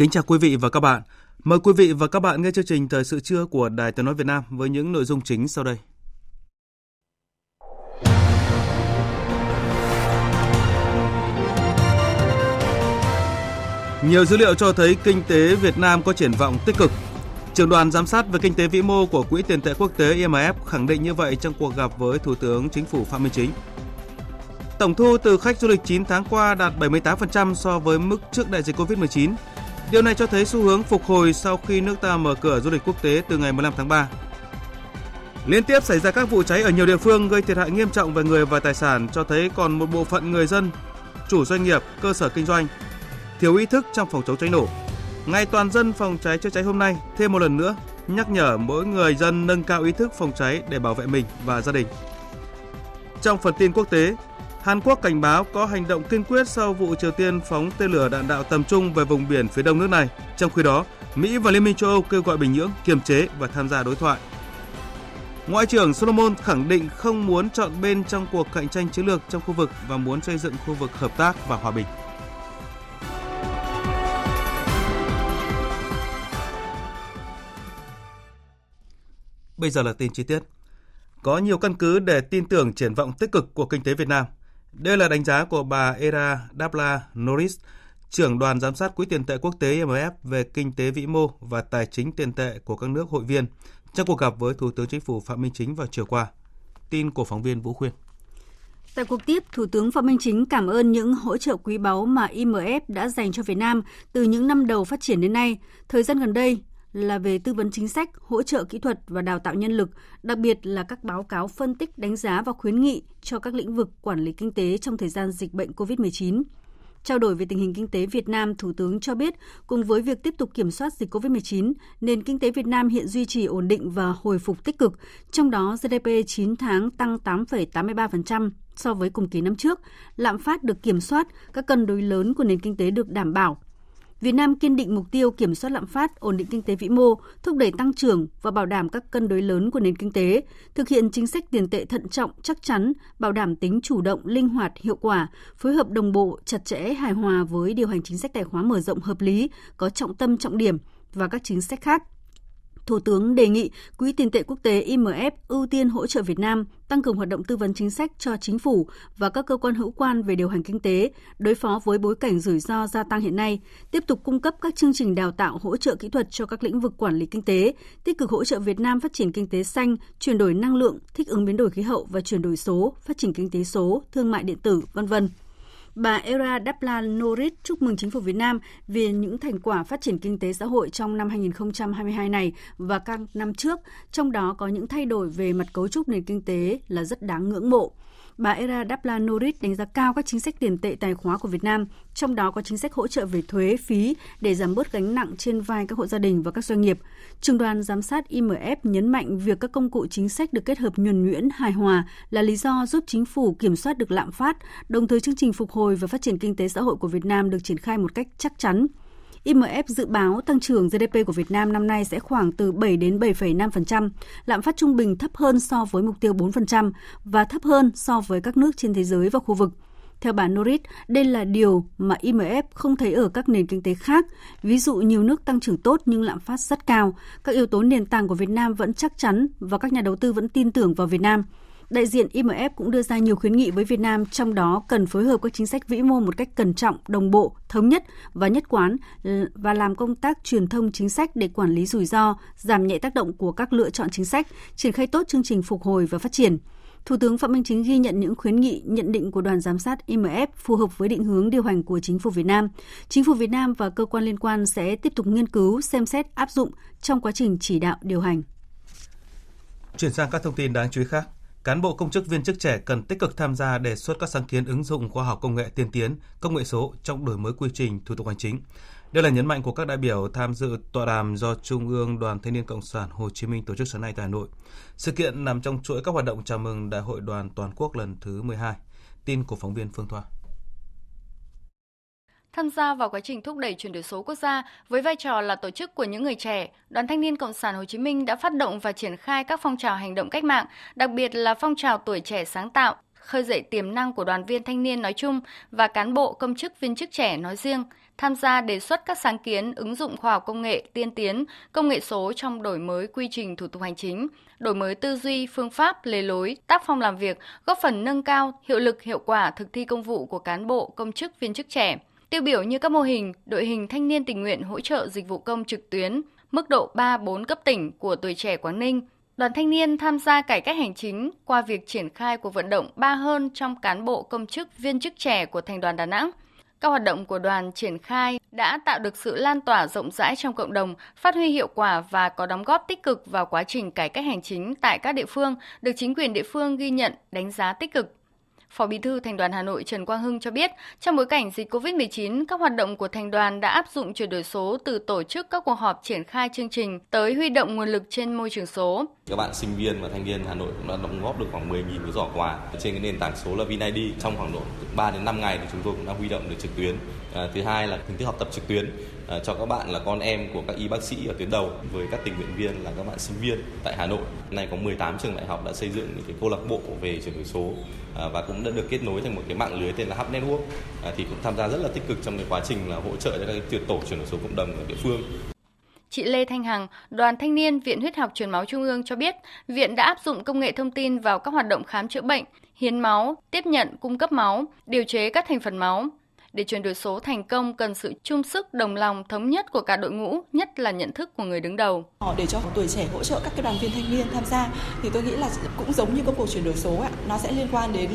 Kính chào quý vị và các bạn. Mời quý vị và các bạn nghe chương trình Thời sự trưa của Đài Tiếng Nói Việt Nam với những nội dung chính sau đây. Nhiều dữ liệu cho thấy kinh tế Việt Nam có triển vọng tích cực. Trưởng đoàn giám sát về kinh tế vĩ mô của Quỹ tiền tệ quốc tế IMF khẳng định như vậy trong cuộc gặp với Thủ tướng Chính phủ Phạm Minh Chính. Tổng thu từ khách du lịch 9 tháng qua đạt 78% so với mức trước đại dịch Covid-19 Điều này cho thấy xu hướng phục hồi sau khi nước ta mở cửa du lịch quốc tế từ ngày 15 tháng 3. Liên tiếp xảy ra các vụ cháy ở nhiều địa phương gây thiệt hại nghiêm trọng về người và tài sản cho thấy còn một bộ phận người dân, chủ doanh nghiệp, cơ sở kinh doanh thiếu ý thức trong phòng chống cháy nổ. Ngày toàn dân phòng cháy chữa cháy hôm nay thêm một lần nữa nhắc nhở mỗi người dân nâng cao ý thức phòng cháy để bảo vệ mình và gia đình. Trong phần tin quốc tế, Hàn Quốc cảnh báo có hành động kiên quyết sau vụ Triều Tiên phóng tên lửa đạn đạo tầm trung về vùng biển phía đông nước này. Trong khi đó, Mỹ và Liên minh châu Âu kêu gọi Bình Nhưỡng kiềm chế và tham gia đối thoại. Ngoại trưởng Solomon khẳng định không muốn chọn bên trong cuộc cạnh tranh chiến lược trong khu vực và muốn xây dựng khu vực hợp tác và hòa bình. Bây giờ là tin chi tiết. Có nhiều căn cứ để tin tưởng triển vọng tích cực của kinh tế Việt Nam – đây là đánh giá của bà Era Dabla Norris, trưởng đoàn giám sát Quỹ tiền tệ quốc tế IMF về kinh tế vĩ mô và tài chính tiền tệ của các nước hội viên trong cuộc gặp với Thủ tướng Chính phủ Phạm Minh Chính vào chiều qua. Tin của phóng viên Vũ Khuyên. Tại cuộc tiếp, Thủ tướng Phạm Minh Chính cảm ơn những hỗ trợ quý báu mà IMF đã dành cho Việt Nam từ những năm đầu phát triển đến nay. Thời gian gần đây, là về tư vấn chính sách, hỗ trợ kỹ thuật và đào tạo nhân lực, đặc biệt là các báo cáo phân tích, đánh giá và khuyến nghị cho các lĩnh vực quản lý kinh tế trong thời gian dịch bệnh COVID-19. Trao đổi về tình hình kinh tế Việt Nam, Thủ tướng cho biết, cùng với việc tiếp tục kiểm soát dịch COVID-19, nền kinh tế Việt Nam hiện duy trì ổn định và hồi phục tích cực, trong đó GDP 9 tháng tăng 8,83% so với cùng kỳ năm trước, lạm phát được kiểm soát, các cân đối lớn của nền kinh tế được đảm bảo, Việt Nam kiên định mục tiêu kiểm soát lạm phát, ổn định kinh tế vĩ mô, thúc đẩy tăng trưởng và bảo đảm các cân đối lớn của nền kinh tế, thực hiện chính sách tiền tệ thận trọng, chắc chắn, bảo đảm tính chủ động, linh hoạt, hiệu quả, phối hợp đồng bộ, chặt chẽ, hài hòa với điều hành chính sách tài khóa mở rộng hợp lý, có trọng tâm trọng điểm và các chính sách khác. Thủ tướng đề nghị Quỹ tiền tệ quốc tế IMF ưu tiên hỗ trợ Việt Nam tăng cường hoạt động tư vấn chính sách cho chính phủ và các cơ quan hữu quan về điều hành kinh tế, đối phó với bối cảnh rủi ro gia tăng hiện nay, tiếp tục cung cấp các chương trình đào tạo hỗ trợ kỹ thuật cho các lĩnh vực quản lý kinh tế, tích cực hỗ trợ Việt Nam phát triển kinh tế xanh, chuyển đổi năng lượng, thích ứng biến đổi khí hậu và chuyển đổi số, phát triển kinh tế số, thương mại điện tử, vân vân bà Era Daplan Norit chúc mừng chính phủ Việt Nam vì những thành quả phát triển kinh tế xã hội trong năm 2022 này và các năm trước, trong đó có những thay đổi về mặt cấu trúc nền kinh tế là rất đáng ngưỡng mộ bà Era Daplanorit đánh giá cao các chính sách tiền tệ tài khóa của Việt Nam, trong đó có chính sách hỗ trợ về thuế, phí để giảm bớt gánh nặng trên vai các hộ gia đình và các doanh nghiệp. Trường đoàn giám sát IMF nhấn mạnh việc các công cụ chính sách được kết hợp nhuần nhuyễn, hài hòa là lý do giúp chính phủ kiểm soát được lạm phát, đồng thời chương trình phục hồi và phát triển kinh tế xã hội của Việt Nam được triển khai một cách chắc chắn. IMF dự báo tăng trưởng GDP của Việt Nam năm nay sẽ khoảng từ 7 đến 7,5%, lạm phát trung bình thấp hơn so với mục tiêu 4% và thấp hơn so với các nước trên thế giới và khu vực. Theo bà Norit, đây là điều mà IMF không thấy ở các nền kinh tế khác. Ví dụ nhiều nước tăng trưởng tốt nhưng lạm phát rất cao. Các yếu tố nền tảng của Việt Nam vẫn chắc chắn và các nhà đầu tư vẫn tin tưởng vào Việt Nam. Đại diện IMF cũng đưa ra nhiều khuyến nghị với Việt Nam, trong đó cần phối hợp các chính sách vĩ mô một cách cẩn trọng, đồng bộ, thống nhất và nhất quán và làm công tác truyền thông chính sách để quản lý rủi ro, giảm nhẹ tác động của các lựa chọn chính sách, triển khai tốt chương trình phục hồi và phát triển. Thủ tướng Phạm Minh Chính ghi nhận những khuyến nghị, nhận định của đoàn giám sát IMF phù hợp với định hướng điều hành của chính phủ Việt Nam. Chính phủ Việt Nam và cơ quan liên quan sẽ tiếp tục nghiên cứu, xem xét, áp dụng trong quá trình chỉ đạo điều hành. Chuyển sang các thông tin đáng chú ý khác. Cán bộ công chức viên chức trẻ cần tích cực tham gia đề xuất các sáng kiến ứng dụng khoa học công nghệ tiên tiến, công nghệ số trong đổi mới quy trình thủ tục hành chính. Đây là nhấn mạnh của các đại biểu tham dự tọa đàm do Trung ương Đoàn Thanh niên Cộng sản Hồ Chí Minh tổ chức sáng nay tại Hà Nội. Sự kiện nằm trong chuỗi các hoạt động chào mừng Đại hội đoàn toàn quốc lần thứ 12. Tin của phóng viên Phương Thoa. Tham gia vào quá trình thúc đẩy chuyển đổi số quốc gia với vai trò là tổ chức của những người trẻ, Đoàn Thanh niên Cộng sản Hồ Chí Minh đã phát động và triển khai các phong trào hành động cách mạng, đặc biệt là phong trào tuổi trẻ sáng tạo, khơi dậy tiềm năng của đoàn viên thanh niên nói chung và cán bộ công chức viên chức trẻ nói riêng, tham gia đề xuất các sáng kiến ứng dụng khoa học công nghệ tiên tiến, công nghệ số trong đổi mới quy trình thủ tục hành chính, đổi mới tư duy, phương pháp, lề lối, tác phong làm việc, góp phần nâng cao hiệu lực hiệu quả thực thi công vụ của cán bộ công chức viên chức trẻ. Tiêu biểu như các mô hình đội hình thanh niên tình nguyện hỗ trợ dịch vụ công trực tuyến, mức độ 3-4 cấp tỉnh của tuổi trẻ Quảng Ninh, Đoàn thanh niên tham gia cải cách hành chính qua việc triển khai cuộc vận động ba hơn trong cán bộ công chức viên chức trẻ của thành đoàn Đà Nẵng. Các hoạt động của đoàn triển khai đã tạo được sự lan tỏa rộng rãi trong cộng đồng, phát huy hiệu quả và có đóng góp tích cực vào quá trình cải cách hành chính tại các địa phương, được chính quyền địa phương ghi nhận, đánh giá tích cực. Phó Bí thư Thành đoàn Hà Nội Trần Quang Hưng cho biết, trong bối cảnh dịch COVID-19, các hoạt động của thành đoàn đã áp dụng chuyển đổi số từ tổ chức các cuộc họp triển khai chương trình tới huy động nguồn lực trên môi trường số. Các bạn sinh viên và thanh niên Hà Nội cũng đã đóng góp được khoảng 10.000 cái giỏ quà trên cái nền tảng số là VinID trong khoảng độ 3 đến 5 ngày thì chúng tôi cũng đã huy động được trực tuyến. À, thứ hai là hình thức học tập trực tuyến Ờ, cho các bạn là con em của các y bác sĩ ở tuyến đầu với các tình nguyện viên là các bạn sinh viên tại Hà Nội. Nay có 18 trường đại học đã xây dựng những cái câu lạc bộ về chuyển đổi số ờ, và cũng đã được kết nối thành một cái mạng lưới tên là Hub Network ờ, thì cũng tham gia rất là tích cực trong cái quá trình là hỗ trợ cho các tuyệt tổ chuyển đổi số cộng đồng ở địa phương. Chị Lê Thanh Hằng, Đoàn Thanh niên Viện Huyết học Truyền máu Trung ương cho biết, viện đã áp dụng công nghệ thông tin vào các hoạt động khám chữa bệnh, hiến máu, tiếp nhận, cung cấp máu, điều chế các thành phần máu. Để chuyển đổi số thành công cần sự chung sức đồng lòng thống nhất của cả đội ngũ, nhất là nhận thức của người đứng đầu. Ờ, để cho tuổi trẻ hỗ trợ các cái đoàn viên thanh niên tham gia thì tôi nghĩ là cũng giống như công cuộc chuyển đổi số ạ, nó sẽ liên quan đến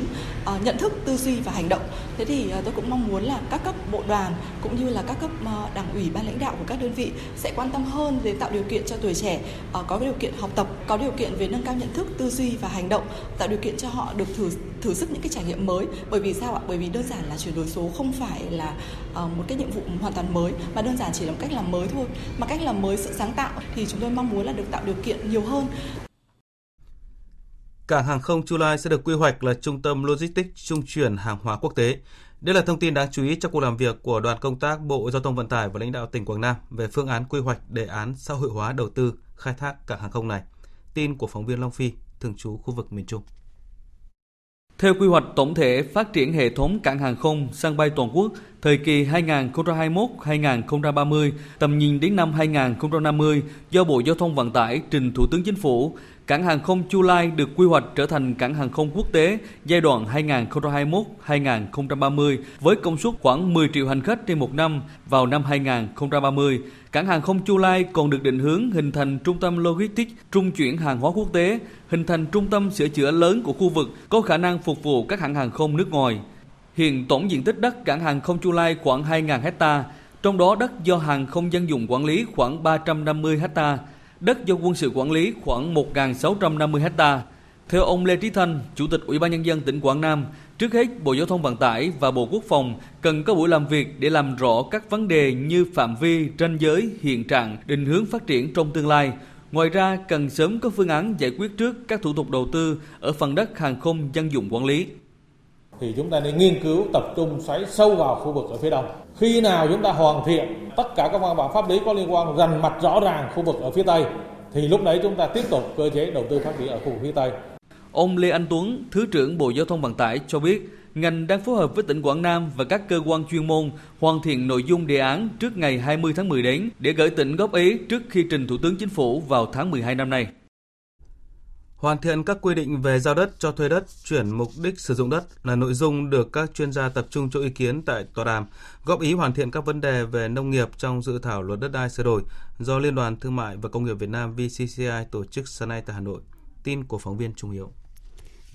uh, nhận thức, tư duy và hành động. Thế thì uh, tôi cũng mong muốn là các cấp bộ đoàn cũng như là các cấp uh, đảng ủy ban lãnh đạo của các đơn vị sẽ quan tâm hơn để tạo điều kiện cho tuổi trẻ uh, có điều kiện học tập, có điều kiện về nâng cao nhận thức, tư duy và hành động, tạo điều kiện cho họ được thử thử sức những cái trải nghiệm mới. Bởi vì sao ạ? Bởi vì đơn giản là chuyển đổi số không phải phải là ờ, một cái nhiệm vụ hoàn toàn mới mà đơn giản chỉ là một cách làm mới thôi mà cách làm mới sự sáng tạo thì chúng tôi mong muốn là được tạo điều kiện nhiều hơn Cảng hàng không Chu Lai sẽ được quy hoạch là trung tâm logistics trung chuyển hàng hóa quốc tế. Đây là thông tin đáng chú ý trong cuộc làm việc của đoàn công tác Bộ Giao thông Vận tải và lãnh đạo tỉnh Quảng Nam về phương án quy hoạch đề án xã hội hóa đầu tư khai thác cảng hàng không này. Tin của phóng viên Long Phi, thường trú khu vực miền Trung. Theo quy hoạch tổng thể phát triển hệ thống cảng hàng không, sân bay toàn quốc thời kỳ 2021-2030, tầm nhìn đến năm 2050 do Bộ Giao thông Vận tải trình Thủ tướng Chính phủ, cảng hàng không Chu Lai được quy hoạch trở thành cảng hàng không quốc tế giai đoạn 2021-2030 với công suất khoảng 10 triệu hành khách trên một năm vào năm 2030. Cảng hàng không Chu Lai còn được định hướng hình thành trung tâm logistics trung chuyển hàng hóa quốc tế, hình thành trung tâm sửa chữa lớn của khu vực có khả năng phục vụ các hãng hàng không nước ngoài. Hiện tổng diện tích đất cảng hàng không Chu Lai khoảng 2.000 hecta, trong đó đất do hàng không dân dụng quản lý khoảng 350 hectare đất do quân sự quản lý khoảng 1.650 ha. Theo ông Lê Trí Thanh, Chủ tịch Ủy ban Nhân dân tỉnh Quảng Nam, trước hết Bộ Giao thông Vận tải và Bộ Quốc phòng cần có buổi làm việc để làm rõ các vấn đề như phạm vi, ranh giới, hiện trạng, định hướng phát triển trong tương lai. Ngoài ra, cần sớm có phương án giải quyết trước các thủ tục đầu tư ở phần đất hàng không dân dụng quản lý thì chúng ta nên nghiên cứu tập trung xoáy sâu vào khu vực ở phía đông. Khi nào chúng ta hoàn thiện tất cả các văn bản pháp lý có liên quan rành mạch rõ ràng khu vực ở phía tây thì lúc đấy chúng ta tiếp tục cơ chế đầu tư phát triển ở khu vực phía tây. Ông Lê Anh Tuấn, Thứ trưởng Bộ Giao thông Vận tải cho biết, ngành đang phối hợp với tỉnh Quảng Nam và các cơ quan chuyên môn hoàn thiện nội dung đề án trước ngày 20 tháng 10 đến để gửi tỉnh góp ý trước khi trình Thủ tướng Chính phủ vào tháng 12 năm nay. Hoàn thiện các quy định về giao đất cho thuê đất, chuyển mục đích sử dụng đất là nội dung được các chuyên gia tập trung cho ý kiến tại tọa đàm, góp ý hoàn thiện các vấn đề về nông nghiệp trong dự thảo luật đất đai sửa đổi do Liên đoàn Thương mại và Công nghiệp Việt Nam VCCI tổ chức sáng nay tại Hà Nội. Tin của phóng viên Trung Hiếu.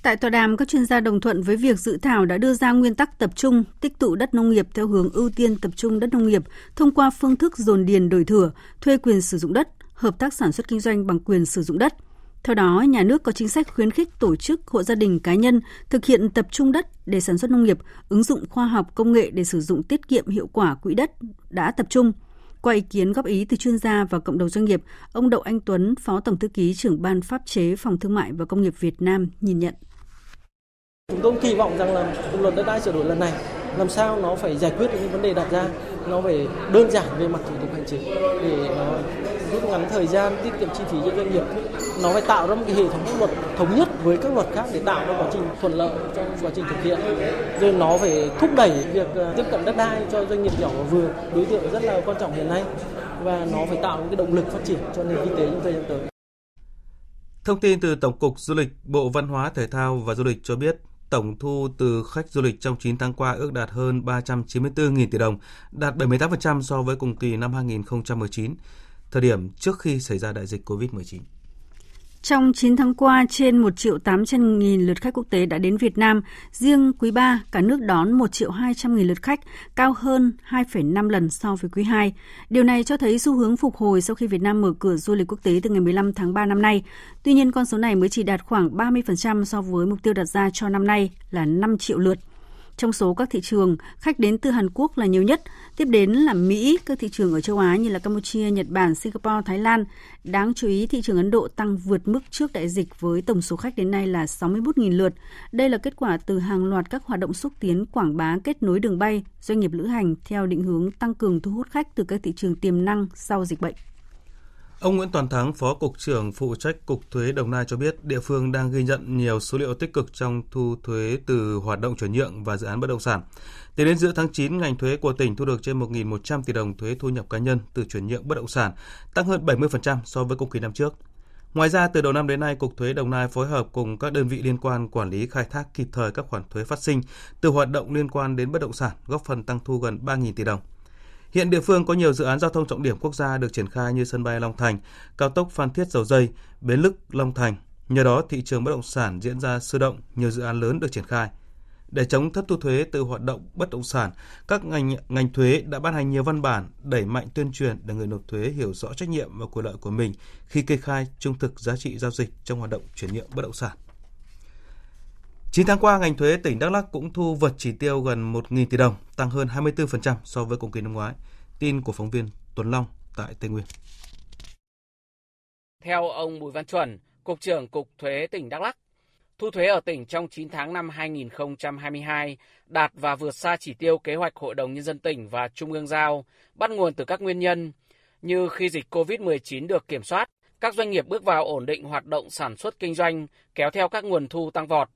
Tại tọa đàm, các chuyên gia đồng thuận với việc dự thảo đã đưa ra nguyên tắc tập trung tích tụ đất nông nghiệp theo hướng ưu tiên tập trung đất nông nghiệp thông qua phương thức dồn điền đổi thửa, thuê quyền sử dụng đất, hợp tác sản xuất kinh doanh bằng quyền sử dụng đất. Theo đó, nhà nước có chính sách khuyến khích tổ chức, hộ gia đình, cá nhân thực hiện tập trung đất để sản xuất nông nghiệp, ứng dụng khoa học công nghệ để sử dụng tiết kiệm hiệu quả quỹ đất đã tập trung – qua ý kiến góp ý từ chuyên gia và cộng đồng doanh nghiệp, ông Đậu Anh Tuấn, Phó Tổng Thư ký trưởng Ban Pháp chế Phòng Thương mại và Công nghiệp Việt Nam nhìn nhận. Chúng tôi kỳ vọng rằng là luật đất đai sửa đổi lần này làm sao nó phải giải quyết những vấn đề đặt ra, nó phải đơn giản về mặt thủ tục hành chính để nó rút ngắn thời gian, tiết kiệm chi phí cho doanh nghiệp. Nó phải tạo ra một cái hệ thống pháp luật thống nhất với các luật khác để tạo ra quá trình thuận lợi trong quá trình thực hiện. Rồi nó phải thúc đẩy việc ờ, tiếp cận đất đai cho doanh nghiệp nhỏ và vừa, đối tượng rất là quan trọng hiện nay và nó phải tạo một cái động lực phát triển cho nền kinh tế trong thời gian tới. Thông tin từ Tổng cục Du lịch, Bộ Văn hóa Thể thao và Du lịch cho biết, tổng thu từ khách du lịch trong 9 tháng qua ước đạt hơn 394.000 tỷ đồng, đạt 78% so với cùng kỳ năm 2019 thời điểm trước khi xảy ra đại dịch COVID-19. Trong 9 tháng qua, trên 1 triệu 800 nghìn lượt khách quốc tế đã đến Việt Nam. Riêng quý 3, cả nước đón 1 triệu 200 nghìn lượt khách, cao hơn 2,5 lần so với quý 2. Điều này cho thấy xu hướng phục hồi sau khi Việt Nam mở cửa du lịch quốc tế từ ngày 15 tháng 3 năm nay. Tuy nhiên, con số này mới chỉ đạt khoảng 30% so với mục tiêu đặt ra cho năm nay là 5 triệu lượt. Trong số các thị trường, khách đến từ Hàn Quốc là nhiều nhất, tiếp đến là Mỹ, các thị trường ở châu Á như là Campuchia, Nhật Bản, Singapore, Thái Lan. Đáng chú ý, thị trường Ấn Độ tăng vượt mức trước đại dịch với tổng số khách đến nay là 61.000 lượt. Đây là kết quả từ hàng loạt các hoạt động xúc tiến quảng bá kết nối đường bay, doanh nghiệp lữ hành theo định hướng tăng cường thu hút khách từ các thị trường tiềm năng sau dịch bệnh. Ông Nguyễn Toàn Thắng, Phó Cục trưởng phụ trách Cục Thuế Đồng Nai cho biết địa phương đang ghi nhận nhiều số liệu tích cực trong thu thuế từ hoạt động chuyển nhượng và dự án bất động sản. Tính đến giữa tháng 9, ngành thuế của tỉnh thu được trên 1.100 tỷ đồng thuế thu nhập cá nhân từ chuyển nhượng bất động sản, tăng hơn 70% so với cùng kỳ năm trước. Ngoài ra, từ đầu năm đến nay, Cục Thuế Đồng Nai phối hợp cùng các đơn vị liên quan quản lý khai thác kịp thời các khoản thuế phát sinh từ hoạt động liên quan đến bất động sản, góp phần tăng thu gần 3.000 tỷ đồng. Hiện địa phương có nhiều dự án giao thông trọng điểm quốc gia được triển khai như sân bay Long Thành, cao tốc Phan Thiết Dầu Dây, bến lức Long Thành. Nhờ đó, thị trường bất động sản diễn ra sôi động, nhiều dự án lớn được triển khai. Để chống thất thu thuế từ hoạt động bất động sản, các ngành ngành thuế đã ban hành nhiều văn bản đẩy mạnh tuyên truyền để người nộp thuế hiểu rõ trách nhiệm và quyền lợi của mình khi kê khai trung thực giá trị giao dịch trong hoạt động chuyển nhượng bất động sản. 9 tháng qua, ngành thuế tỉnh Đắk Lắk cũng thu vượt chỉ tiêu gần 1.000 tỷ đồng, tăng hơn 24% so với cùng kỳ năm ngoái. Tin của phóng viên Tuấn Long tại Tây Nguyên. Theo ông Bùi Văn Chuẩn, Cục trưởng Cục Thuế tỉnh Đắk Lắk, thu thuế ở tỉnh trong 9 tháng năm 2022 đạt và vượt xa chỉ tiêu kế hoạch Hội đồng Nhân dân tỉnh và Trung ương giao, bắt nguồn từ các nguyên nhân như khi dịch COVID-19 được kiểm soát, các doanh nghiệp bước vào ổn định hoạt động sản xuất kinh doanh, kéo theo các nguồn thu tăng vọt.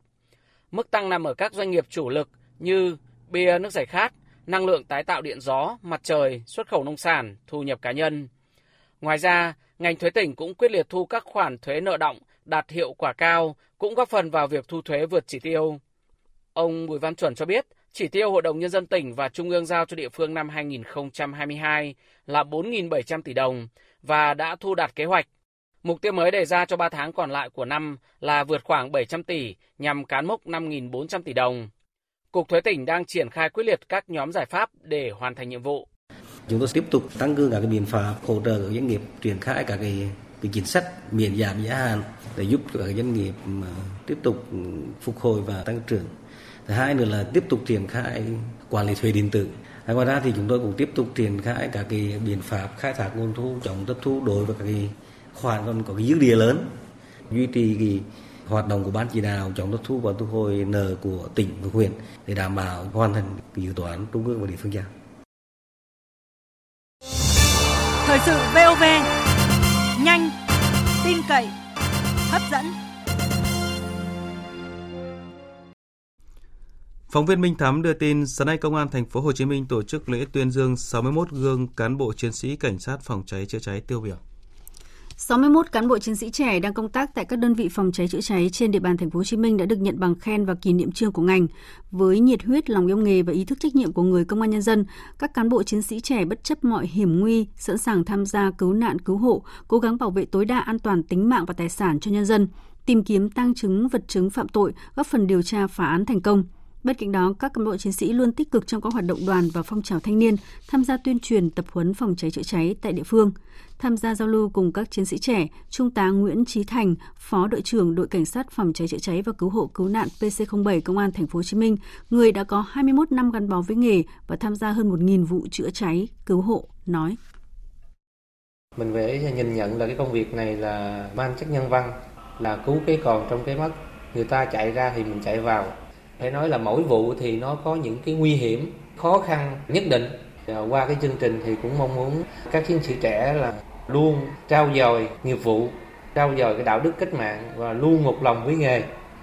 Mức tăng nằm ở các doanh nghiệp chủ lực như bia nước giải khát, năng lượng tái tạo điện gió, mặt trời, xuất khẩu nông sản, thu nhập cá nhân. Ngoài ra, ngành thuế tỉnh cũng quyết liệt thu các khoản thuế nợ động đạt hiệu quả cao, cũng góp phần vào việc thu thuế vượt chỉ tiêu. Ông Bùi Văn Chuẩn cho biết, chỉ tiêu Hội đồng Nhân dân tỉnh và Trung ương giao cho địa phương năm 2022 là 4.700 tỷ đồng và đã thu đạt kế hoạch. Mục tiêu mới đề ra cho 3 tháng còn lại của năm là vượt khoảng 700 tỷ nhằm cán mốc 5.400 tỷ đồng. Cục Thuế tỉnh đang triển khai quyết liệt các nhóm giải pháp để hoàn thành nhiệm vụ. Chúng tôi tiếp tục tăng cường các cái biện pháp hỗ trợ các doanh nghiệp triển khai các cái, cái chính sách miễn giảm giá hạn để giúp cho các doanh nghiệp tiếp tục phục hồi và tăng trưởng. Thứ hai nữa là tiếp tục triển khai quản lý thuế điện tử. Ngoài ra thì chúng tôi cũng tiếp tục triển khai các cái biện pháp khai thác nguồn thu chống thất thu đối với các cái khoản còn có cái dư địa lớn duy trì cái hoạt động của ban chỉ đạo chống thất thu và thu hồi nợ của tỉnh và huyện để đảm bảo hoàn thành cái dự toán trung ương và địa phương giao. Thời sự VOV nhanh, tin cậy, hấp dẫn. Phóng viên Minh Thắm đưa tin, sáng nay Công an thành phố Hồ Chí Minh tổ chức lễ tuyên dương 61 gương cán bộ chiến sĩ cảnh sát phòng cháy chữa cháy tiêu biểu. 61 cán bộ chiến sĩ trẻ đang công tác tại các đơn vị phòng cháy chữa cháy trên địa bàn thành phố Hồ Chí Minh đã được nhận bằng khen và kỷ niệm trương của ngành. Với nhiệt huyết, lòng yêu nghề và ý thức trách nhiệm của người công an nhân dân, các cán bộ chiến sĩ trẻ bất chấp mọi hiểm nguy, sẵn sàng tham gia cứu nạn cứu hộ, cố gắng bảo vệ tối đa an toàn tính mạng và tài sản cho nhân dân. tìm kiếm tăng chứng vật chứng phạm tội, góp phần điều tra phá án thành công. Bên cạnh đó, các cán bộ chiến sĩ luôn tích cực trong các hoạt động đoàn và phong trào thanh niên, tham gia tuyên truyền tập huấn phòng cháy chữa cháy tại địa phương. Tham gia giao lưu cùng các chiến sĩ trẻ, Trung tá Nguyễn Trí Thành, Phó đội trưởng đội cảnh sát phòng cháy chữa cháy và cứu hộ cứu nạn PC07 Công an thành phố Hồ Chí Minh, người đã có 21 năm gắn bó với nghề và tham gia hơn 1.000 vụ chữa cháy, cứu hộ, nói: Mình phải nhìn nhận là cái công việc này là mang chất nhân văn, là cứu cái còn trong cái mất. Người ta chạy ra thì mình chạy vào, phải nói là mỗi vụ thì nó có những cái nguy hiểm, khó khăn nhất định. Qua cái chương trình thì cũng mong muốn các chiến sĩ trẻ là luôn trao dồi nghiệp vụ, trao dồi cái đạo đức cách mạng và luôn một lòng với nghề.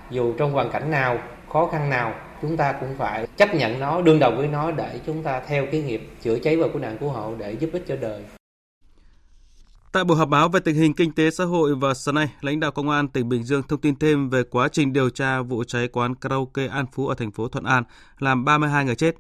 Dù trong hoàn cảnh nào, khó khăn nào, chúng ta cũng phải chấp nhận nó, đương đầu với nó để chúng ta theo cái nghiệp chữa cháy và cứu nạn cứu hộ để giúp ích cho đời. Tại buổi họp báo về tình hình kinh tế xã hội và sáng nay, lãnh đạo công an tỉnh Bình Dương thông tin thêm về quá trình điều tra vụ cháy quán karaoke An Phú ở thành phố Thuận An làm 32 người chết.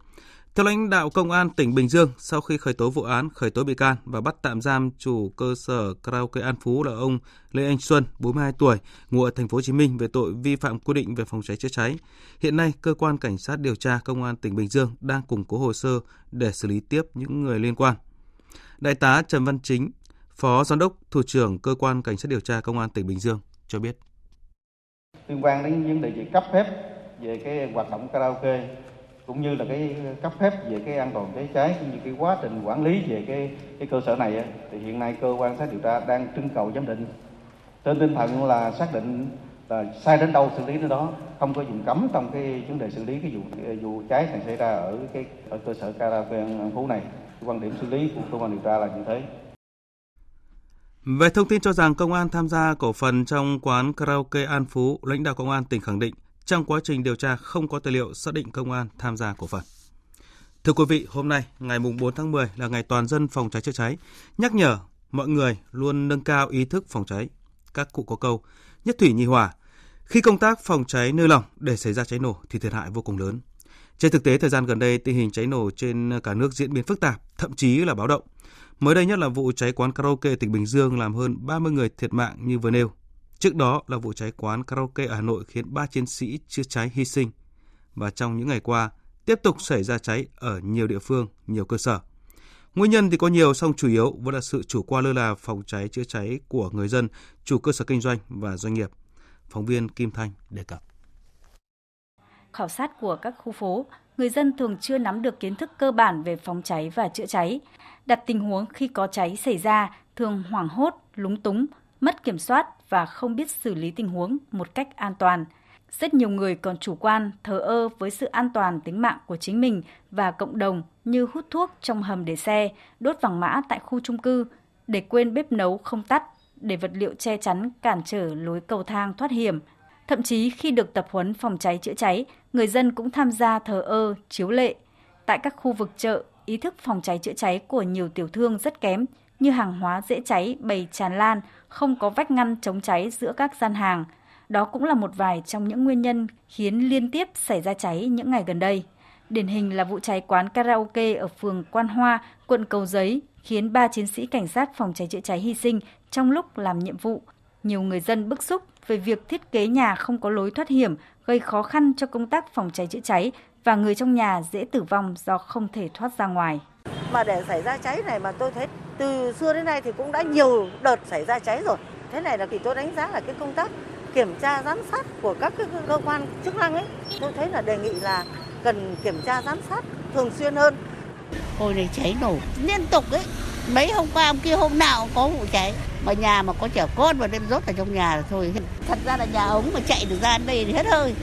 Theo lãnh đạo công an tỉnh Bình Dương, sau khi khởi tố vụ án, khởi tố bị can và bắt tạm giam chủ cơ sở karaoke An Phú là ông Lê Anh Xuân, 42 tuổi, ngụ ở thành phố Hồ Chí Minh về tội vi phạm quy định về phòng cháy chữa cháy. Hiện nay, cơ quan cảnh sát điều tra công an tỉnh Bình Dương đang củng cố hồ sơ để xử lý tiếp những người liên quan. Đại tá Trần Văn Chính, Phó Giám đốc, Thủ trưởng Cơ quan Cảnh sát điều tra Công an tỉnh Bình Dương cho biết. Liên quan đến vấn đề về cấp phép về cái hoạt động karaoke, cũng như là cái cấp phép về cái an toàn cháy cháy, cũng như cái quá trình quản lý về cái cái cơ sở này thì hiện nay cơ quan sát điều tra đang trưng cầu giám định. Trên tinh thần là xác định là sai đến đâu xử lý đến đó, không có dùng cấm trong cái vấn đề xử lý cái vụ vụ cháy này xảy ra ở cái, ở cơ sở karaoke An Phú này. Quan điểm xử lý của cơ quan điều tra là như thế về thông tin cho rằng công an tham gia cổ phần trong quán karaoke An Phú, lãnh đạo công an tỉnh khẳng định trong quá trình điều tra không có tài liệu xác định công an tham gia cổ phần. Thưa quý vị, hôm nay, ngày 4 tháng 10 là ngày toàn dân phòng cháy chữa cháy, nhắc nhở mọi người luôn nâng cao ý thức phòng cháy. Các cụ có câu, nhất thủy nhi hòa. Khi công tác phòng cháy nơi lòng để xảy ra cháy nổ thì thiệt hại vô cùng lớn. Trên thực tế, thời gian gần đây, tình hình cháy nổ trên cả nước diễn biến phức tạp, thậm chí là báo động. Mới đây nhất là vụ cháy quán karaoke tỉnh Bình Dương làm hơn 30 người thiệt mạng như vừa nêu. Trước đó là vụ cháy quán karaoke ở Hà Nội khiến 3 chiến sĩ chữa cháy hy sinh. Và trong những ngày qua, tiếp tục xảy ra cháy ở nhiều địa phương, nhiều cơ sở. Nguyên nhân thì có nhiều, song chủ yếu vẫn là sự chủ quan lơ là phòng cháy chữa cháy của người dân, chủ cơ sở kinh doanh và doanh nghiệp. Phóng viên Kim Thanh đề cập. Khảo sát của các khu phố, người dân thường chưa nắm được kiến thức cơ bản về phòng cháy và chữa cháy. Đặt tình huống khi có cháy xảy ra thường hoảng hốt, lúng túng, mất kiểm soát và không biết xử lý tình huống một cách an toàn. Rất nhiều người còn chủ quan, thờ ơ với sự an toàn tính mạng của chính mình và cộng đồng như hút thuốc trong hầm để xe, đốt vàng mã tại khu trung cư, để quên bếp nấu không tắt, để vật liệu che chắn cản trở lối cầu thang thoát hiểm. Thậm chí khi được tập huấn phòng cháy chữa cháy, người dân cũng tham gia thờ ơ, chiếu lệ. Tại các khu vực chợ, ý thức phòng cháy chữa cháy của nhiều tiểu thương rất kém, như hàng hóa dễ cháy bày tràn lan, không có vách ngăn chống cháy giữa các gian hàng. Đó cũng là một vài trong những nguyên nhân khiến liên tiếp xảy ra cháy những ngày gần đây. Điển hình là vụ cháy quán karaoke ở phường Quan Hoa, quận Cầu Giấy, khiến ba chiến sĩ cảnh sát phòng cháy chữa cháy hy sinh trong lúc làm nhiệm vụ. Nhiều người dân bức xúc về việc thiết kế nhà không có lối thoát hiểm, gây khó khăn cho công tác phòng cháy chữa cháy và người trong nhà dễ tử vong do không thể thoát ra ngoài. Mà để xảy ra cháy này mà tôi thấy từ xưa đến nay thì cũng đã nhiều đợt xảy ra cháy rồi. Thế này là thì tôi đánh giá là cái công tác kiểm tra giám sát của các cái cơ quan chức năng ấy, tôi thấy là đề nghị là cần kiểm tra giám sát thường xuyên hơn. Hồi này cháy nổ liên tục ấy, mấy hôm qua hôm kia hôm nào có vụ cháy mà nhà mà có trẻ con mà đem rốt ở trong nhà là thôi. Thật ra là nhà ống mà chạy được ra đây thì hết hơi.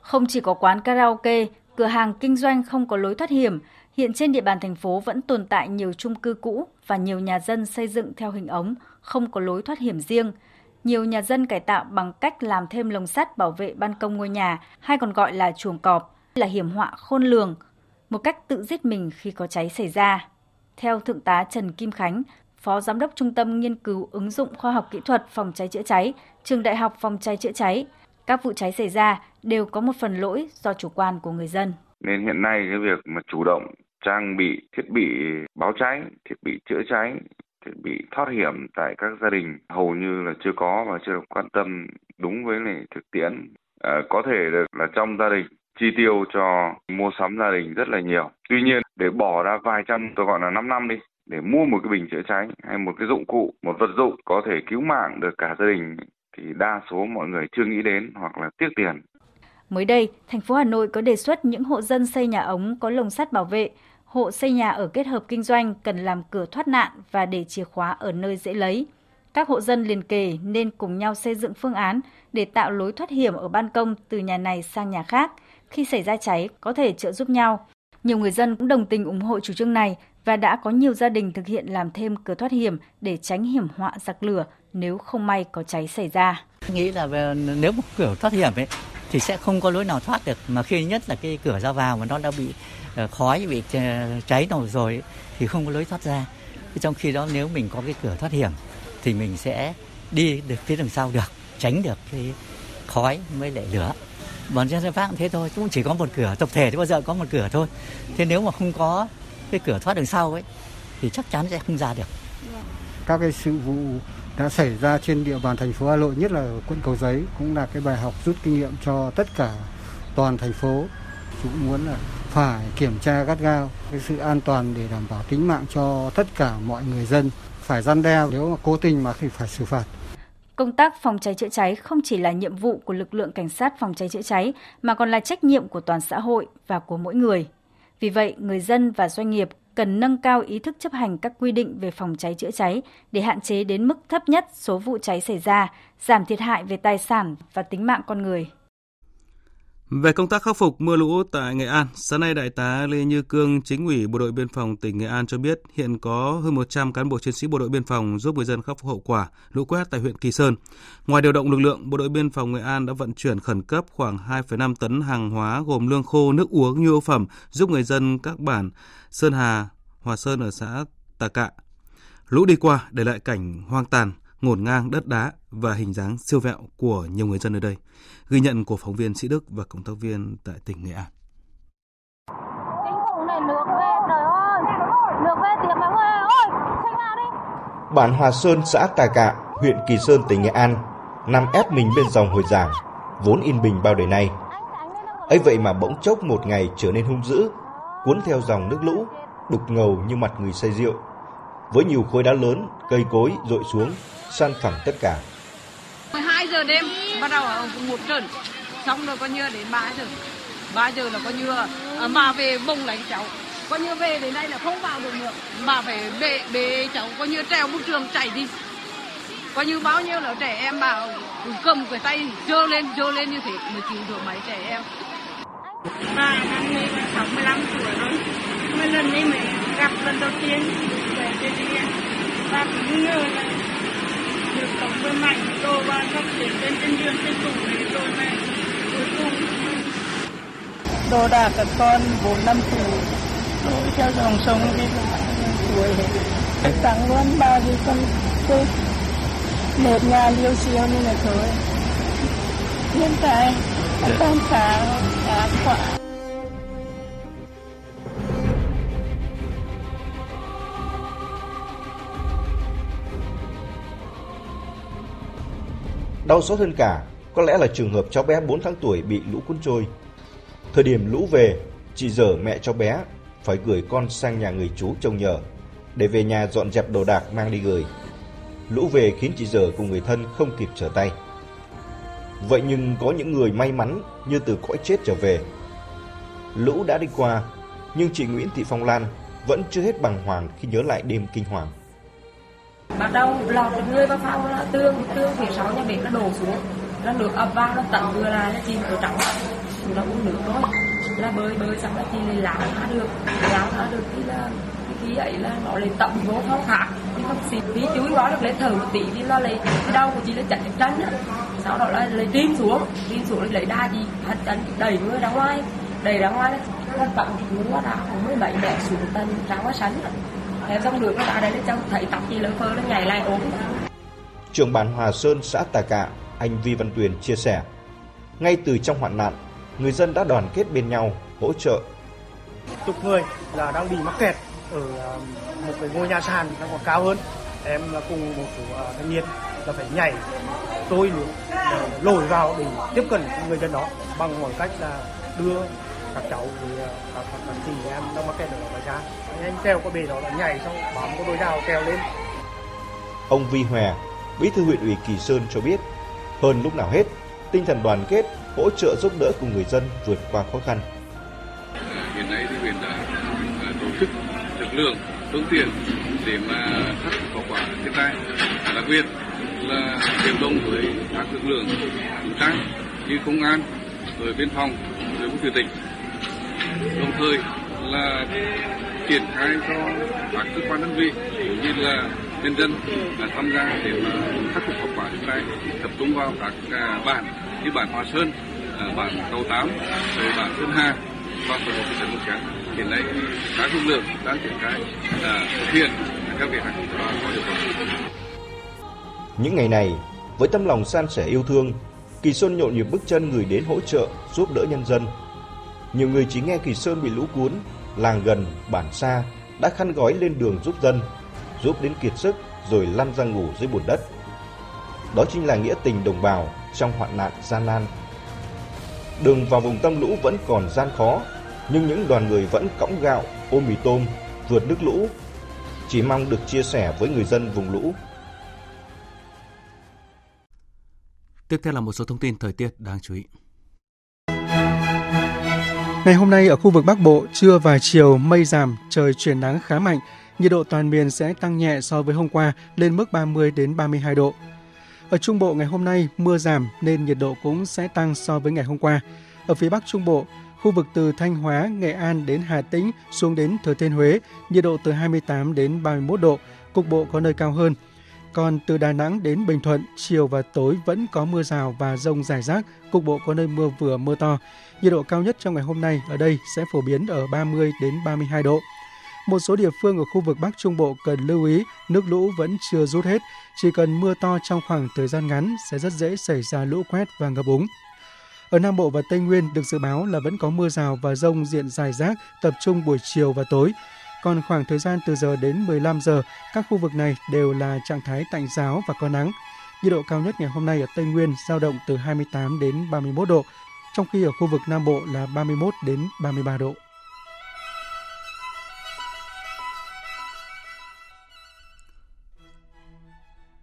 Không chỉ có quán karaoke cửa hàng kinh doanh không có lối thoát hiểm hiện trên địa bàn thành phố vẫn tồn tại nhiều chung cư cũ và nhiều nhà dân xây dựng theo hình ống không có lối thoát hiểm riêng. Nhiều nhà dân cải tạo bằng cách làm thêm lồng sắt bảo vệ ban công ngôi nhà hay còn gọi là chuồng cọp là hiểm họa khôn lường một cách tự giết mình khi có cháy xảy ra. Theo Thượng tá Trần Kim Khánh, Phó Giám đốc Trung tâm Nghiên cứu ứng dụng khoa học kỹ thuật phòng cháy chữa cháy, Trường Đại học Phòng cháy chữa cháy, các vụ cháy xảy ra đều có một phần lỗi do chủ quan của người dân. Nên hiện nay cái việc mà chủ động trang bị thiết bị báo cháy, thiết bị chữa cháy thiết bị thoát hiểm tại các gia đình hầu như là chưa có và chưa được quan tâm đúng với lại thực tiễn. À, có thể được là trong gia đình chi tiêu cho mua sắm gia đình rất là nhiều. Tuy nhiên để bỏ ra vài trăm tôi gọi là 5 năm đi để mua một cái bình chữa cháy hay một cái dụng cụ, một vật dụng có thể cứu mạng được cả gia đình thì đa số mọi người chưa nghĩ đến hoặc là tiếc tiền. Mới đây, thành phố Hà Nội có đề xuất những hộ dân xây nhà ống có lồng sắt bảo vệ, hộ xây nhà ở kết hợp kinh doanh cần làm cửa thoát nạn và để chìa khóa ở nơi dễ lấy. Các hộ dân liền kề nên cùng nhau xây dựng phương án để tạo lối thoát hiểm ở ban công từ nhà này sang nhà khác. Khi xảy ra cháy có thể trợ giúp nhau. Nhiều người dân cũng đồng tình ủng hộ chủ trương này và đã có nhiều gia đình thực hiện làm thêm cửa thoát hiểm để tránh hiểm họa giặc lửa nếu không may có cháy xảy ra. Nghĩ là nếu một cửa thoát hiểm ấy thì sẽ không có lối nào thoát được mà khi nhất là cái cửa ra vào mà nó đã bị ờ, khói bị ờ, cháy nổ rồi thì không có lối thoát ra. Trong khi đó nếu mình có cái cửa thoát hiểm thì mình sẽ đi được phía đằng sau được, tránh được cái khói mới lại lửa. Bọn dân pháp thế thôi, cũng chỉ có một cửa tập thể thì bao giờ có một cửa thôi. Thế nếu mà không có cái cửa thoát đằng sau ấy thì chắc chắn sẽ không ra được. Các cái sự vụ đã xảy ra trên địa bàn thành phố Hà Nội nhất là quận Cầu Giấy cũng là cái bài học rút kinh nghiệm cho tất cả toàn thành phố. Chúng muốn là phải kiểm tra gắt gao cái sự an toàn để đảm bảo tính mạng cho tất cả mọi người dân. Phải gian đe nếu mà cố tình mà thì phải xử phạt. Công tác phòng cháy chữa cháy không chỉ là nhiệm vụ của lực lượng cảnh sát phòng cháy chữa cháy mà còn là trách nhiệm của toàn xã hội và của mỗi người. Vì vậy, người dân và doanh nghiệp cần nâng cao ý thức chấp hành các quy định về phòng cháy chữa cháy để hạn chế đến mức thấp nhất số vụ cháy xảy ra, giảm thiệt hại về tài sản và tính mạng con người. Về công tác khắc phục mưa lũ tại Nghệ An, sáng nay Đại tá Lê Như Cương, chính ủy Bộ đội Biên phòng tỉnh Nghệ An cho biết hiện có hơn 100 cán bộ chiến sĩ Bộ đội Biên phòng giúp người dân khắc phục hậu quả lũ quét tại huyện Kỳ Sơn. Ngoài điều động lực lượng, Bộ đội Biên phòng Nghệ An đã vận chuyển khẩn cấp khoảng 2,5 tấn hàng hóa gồm lương khô, nước uống, nhu yếu phẩm giúp người dân các bản Sơn Hà, Hòa Sơn ở xã Tà Cạ. Lũ đi qua để lại cảnh hoang tàn, ngổn ngang đất đá và hình dáng siêu vẹo của nhiều người dân ở đây. Ghi nhận của phóng viên Sĩ Đức và cộng tác viên tại tỉnh Nghệ An. Bản Hòa Sơn, xã Tà Cạ, huyện Kỳ Sơn, tỉnh Nghệ An, nằm ép mình bên dòng Hồi Giảng, vốn yên bình bao đời nay. ấy vậy mà bỗng chốc một ngày trở nên hung dữ, cuốn theo dòng nước lũ, đục ngầu như mặt người say rượu. Với nhiều khối đá lớn, cây cối rội xuống, san phẳng tất cả. 12 giờ đêm bắt đầu ở một trận, xong rồi coi như đến 3 giờ. 3 giờ là coi như à, mà về bông lấy cháu. Coi như về đến đây là không vào được nữa. Mà phải bê, bê cháu coi như treo bức trường chạy đi. Coi như bao nhiêu là trẻ em bảo cầm cái tay dơ lên dơ lên như thế mới cứu được mấy trẻ em. Ba năm nay 65 tuổi rồi. mới lần đi mới gặp lần đầu tiên về trên đi cũng ngờ là được mạnh đồ và phát triển bên trên đường trên tủ này rồi này cuối cùng. Đồ đạc các con bốn năm tuổi đổ theo dòng sông đi tuổi. Hết tặng luôn ba thì con tôi. Một nhà liêu siêu như là thôi hiện tại con cả cả quả Đau xót hơn cả, có lẽ là trường hợp cháu bé 4 tháng tuổi bị lũ cuốn trôi. Thời điểm lũ về, chị dở mẹ cháu bé phải gửi con sang nhà người chú trông nhờ để về nhà dọn dẹp đồ đạc mang đi gửi. Lũ về khiến chị dở cùng người thân không kịp trở tay. Vậy nhưng có những người may mắn như từ cõi chết trở về. Lũ đã đi qua, nhưng chị Nguyễn Thị Phong Lan vẫn chưa hết bằng hoàng khi nhớ lại đêm kinh hoàng bắt đầu lọt được người vào phòng là tương tương phía sau nhà bếp nó đổ xuống. Nó nước ập vào, nó tận vừa là nó chìm ở trong nó uống nước thôi. Là bơi bơi xong nó chị lại làm nó được. Làm nó được thì là khi ấy là nó lại tận vô phao khác thì không xịt tí chuối quá được lấy thử một tí thì nó lấy cái đau của chị nó chặt chân á. Sau đó là lấy tim xuống. Tim xuống lấy đa gì? Hạt chân đẩy người ra ngoài. Đẩy ra ngoài, nó tận xuống quá đã không mới bảy mẹ xuống tân ra ngoài sánh Thế xong được nó đã đấy trong thấy tóc gì lỡ phơ nó nhảy lại ốm. Trưởng bản Hòa Sơn, xã Tà Cạ, anh Vi Văn Tuyền chia sẻ. Ngay từ trong hoạn nạn, người dân đã đoàn kết bên nhau, hỗ trợ. Chục người là đang bị mắc kẹt ở một cái ngôi nhà sàn đang còn cao hơn. em là cùng một số uh, thanh niên là phải nhảy nước lồi vào để tiếp cận người dân đó bằng mọi cách là đưa các cháu thì các các chị em đang mắc kẹt ở đó ra anh treo qua bể đó là nhảy xong bám có đôi đào treo lên Ông Vi Hòe, Bí thư huyện ủy Kỳ Sơn cho biết, hơn lúc nào hết, tinh thần đoàn kết, hỗ trợ giúp đỡ cùng người dân vượt qua khó khăn. Hiện nay thì huyện đã tổ chức lực lượng, phương tiện để mà khắc phục hậu quả thiên tai. Đặc biệt là hiệp đồng với các lực lượng vũ trang như công an, rồi biên phòng, rồi quốc tỉnh. Đồng thời là triển khai cho các cơ quan đơn vị cũng như là nhân dân là tham gia để mà khắc phục hậu quả thiên tai tập trung vào các à, bản như bản Hòa Sơn, à, bản Cầu Tám, rồi bản Sơn Hà và một số thị trấn. Hiện nay các lực lượng đang triển khai là thực hiện các việc hành và có hiệu quả. Những ngày này, với tâm lòng san sẻ yêu thương, Kỳ xuân nhộn nhịp bước chân người đến hỗ trợ, giúp đỡ nhân dân. Nhiều người chỉ nghe Kỳ Sơn bị lũ cuốn, làng gần, bản xa đã khăn gói lên đường giúp dân, giúp đến kiệt sức rồi lăn ra ngủ dưới bùn đất. Đó chính là nghĩa tình đồng bào trong hoạn nạn gian nan. Đường vào vùng tâm lũ vẫn còn gian khó, nhưng những đoàn người vẫn cõng gạo, ôm mì tôm, vượt nước lũ, chỉ mong được chia sẻ với người dân vùng lũ. Tiếp theo là một số thông tin thời tiết đáng chú ý. Ngày hôm nay ở khu vực Bắc Bộ, trưa và chiều mây giảm, trời chuyển nắng khá mạnh, nhiệt độ toàn miền sẽ tăng nhẹ so với hôm qua lên mức 30 đến 32 độ. Ở Trung Bộ ngày hôm nay mưa giảm nên nhiệt độ cũng sẽ tăng so với ngày hôm qua. Ở phía Bắc Trung Bộ, khu vực từ Thanh Hóa, Nghệ An đến Hà Tĩnh xuống đến Thừa Thiên Huế, nhiệt độ từ 28 đến 31 độ, cục bộ có nơi cao hơn. Còn từ Đà Nẵng đến Bình Thuận, chiều và tối vẫn có mưa rào và rông rải rác, cục bộ có nơi mưa vừa mưa to. Nhiệt độ cao nhất trong ngày hôm nay ở đây sẽ phổ biến ở 30 đến 32 độ. Một số địa phương ở khu vực Bắc Trung Bộ cần lưu ý nước lũ vẫn chưa rút hết, chỉ cần mưa to trong khoảng thời gian ngắn sẽ rất dễ xảy ra lũ quét và ngập úng. Ở Nam Bộ và Tây Nguyên được dự báo là vẫn có mưa rào và rông diện dài rác tập trung buổi chiều và tối. Còn khoảng thời gian từ giờ đến 15 giờ, các khu vực này đều là trạng thái tạnh giáo và có nắng. Nhiệt độ cao nhất ngày hôm nay ở Tây Nguyên giao động từ 28 đến 31 độ, trong khi ở khu vực Nam Bộ là 31 đến 33 độ.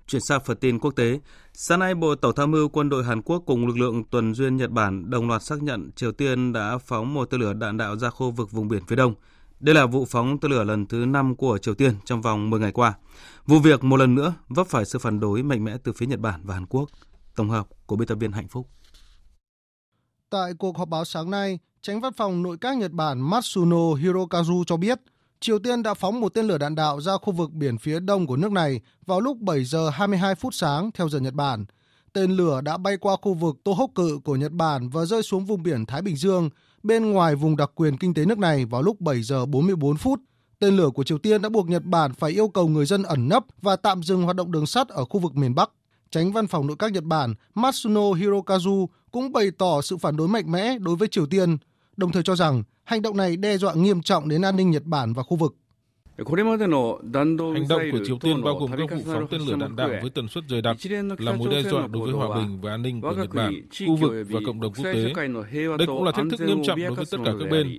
Chuyển sang phần tin quốc tế, sáng nay Bộ Tổng tham mưu quân đội Hàn Quốc cùng lực lượng tuần duyên Nhật Bản đồng loạt xác nhận Triều Tiên đã phóng một tên lửa đạn đạo ra khu vực vùng biển phía đông. Đây là vụ phóng tên lửa lần thứ 5 của Triều Tiên trong vòng 10 ngày qua. Vụ việc một lần nữa vấp phải sự phản đối mạnh mẽ từ phía Nhật Bản và Hàn Quốc. Tổng hợp của biên tập viên Hạnh Phúc. Tại cuộc họp báo sáng nay, tránh văn phòng nội các Nhật Bản Matsuno Hirokazu cho biết Triều Tiên đã phóng một tên lửa đạn đạo ra khu vực biển phía đông của nước này vào lúc 7 giờ 22 phút sáng theo giờ Nhật Bản. Tên lửa đã bay qua khu vực Tohoku của Nhật Bản và rơi xuống vùng biển Thái Bình Dương, bên ngoài vùng đặc quyền kinh tế nước này vào lúc 7 giờ 44 phút. Tên lửa của Triều Tiên đã buộc Nhật Bản phải yêu cầu người dân ẩn nấp và tạm dừng hoạt động đường sắt ở khu vực miền Bắc. Tránh văn phòng nội các Nhật Bản Matsuno Hirokazu cũng bày tỏ sự phản đối mạnh mẽ đối với Triều Tiên, đồng thời cho rằng hành động này đe dọa nghiêm trọng đến an ninh Nhật Bản và khu vực. Hành động của Triều Tiên bao gồm các vụ phóng tên lửa đạn đạo với tần suất dày đặc là mối đe dọa đối với hòa bình và an ninh của Nhật Bản, khu vực và cộng đồng quốc tế. Đây cũng là thách thức nghiêm trọng đối với tất cả các bên.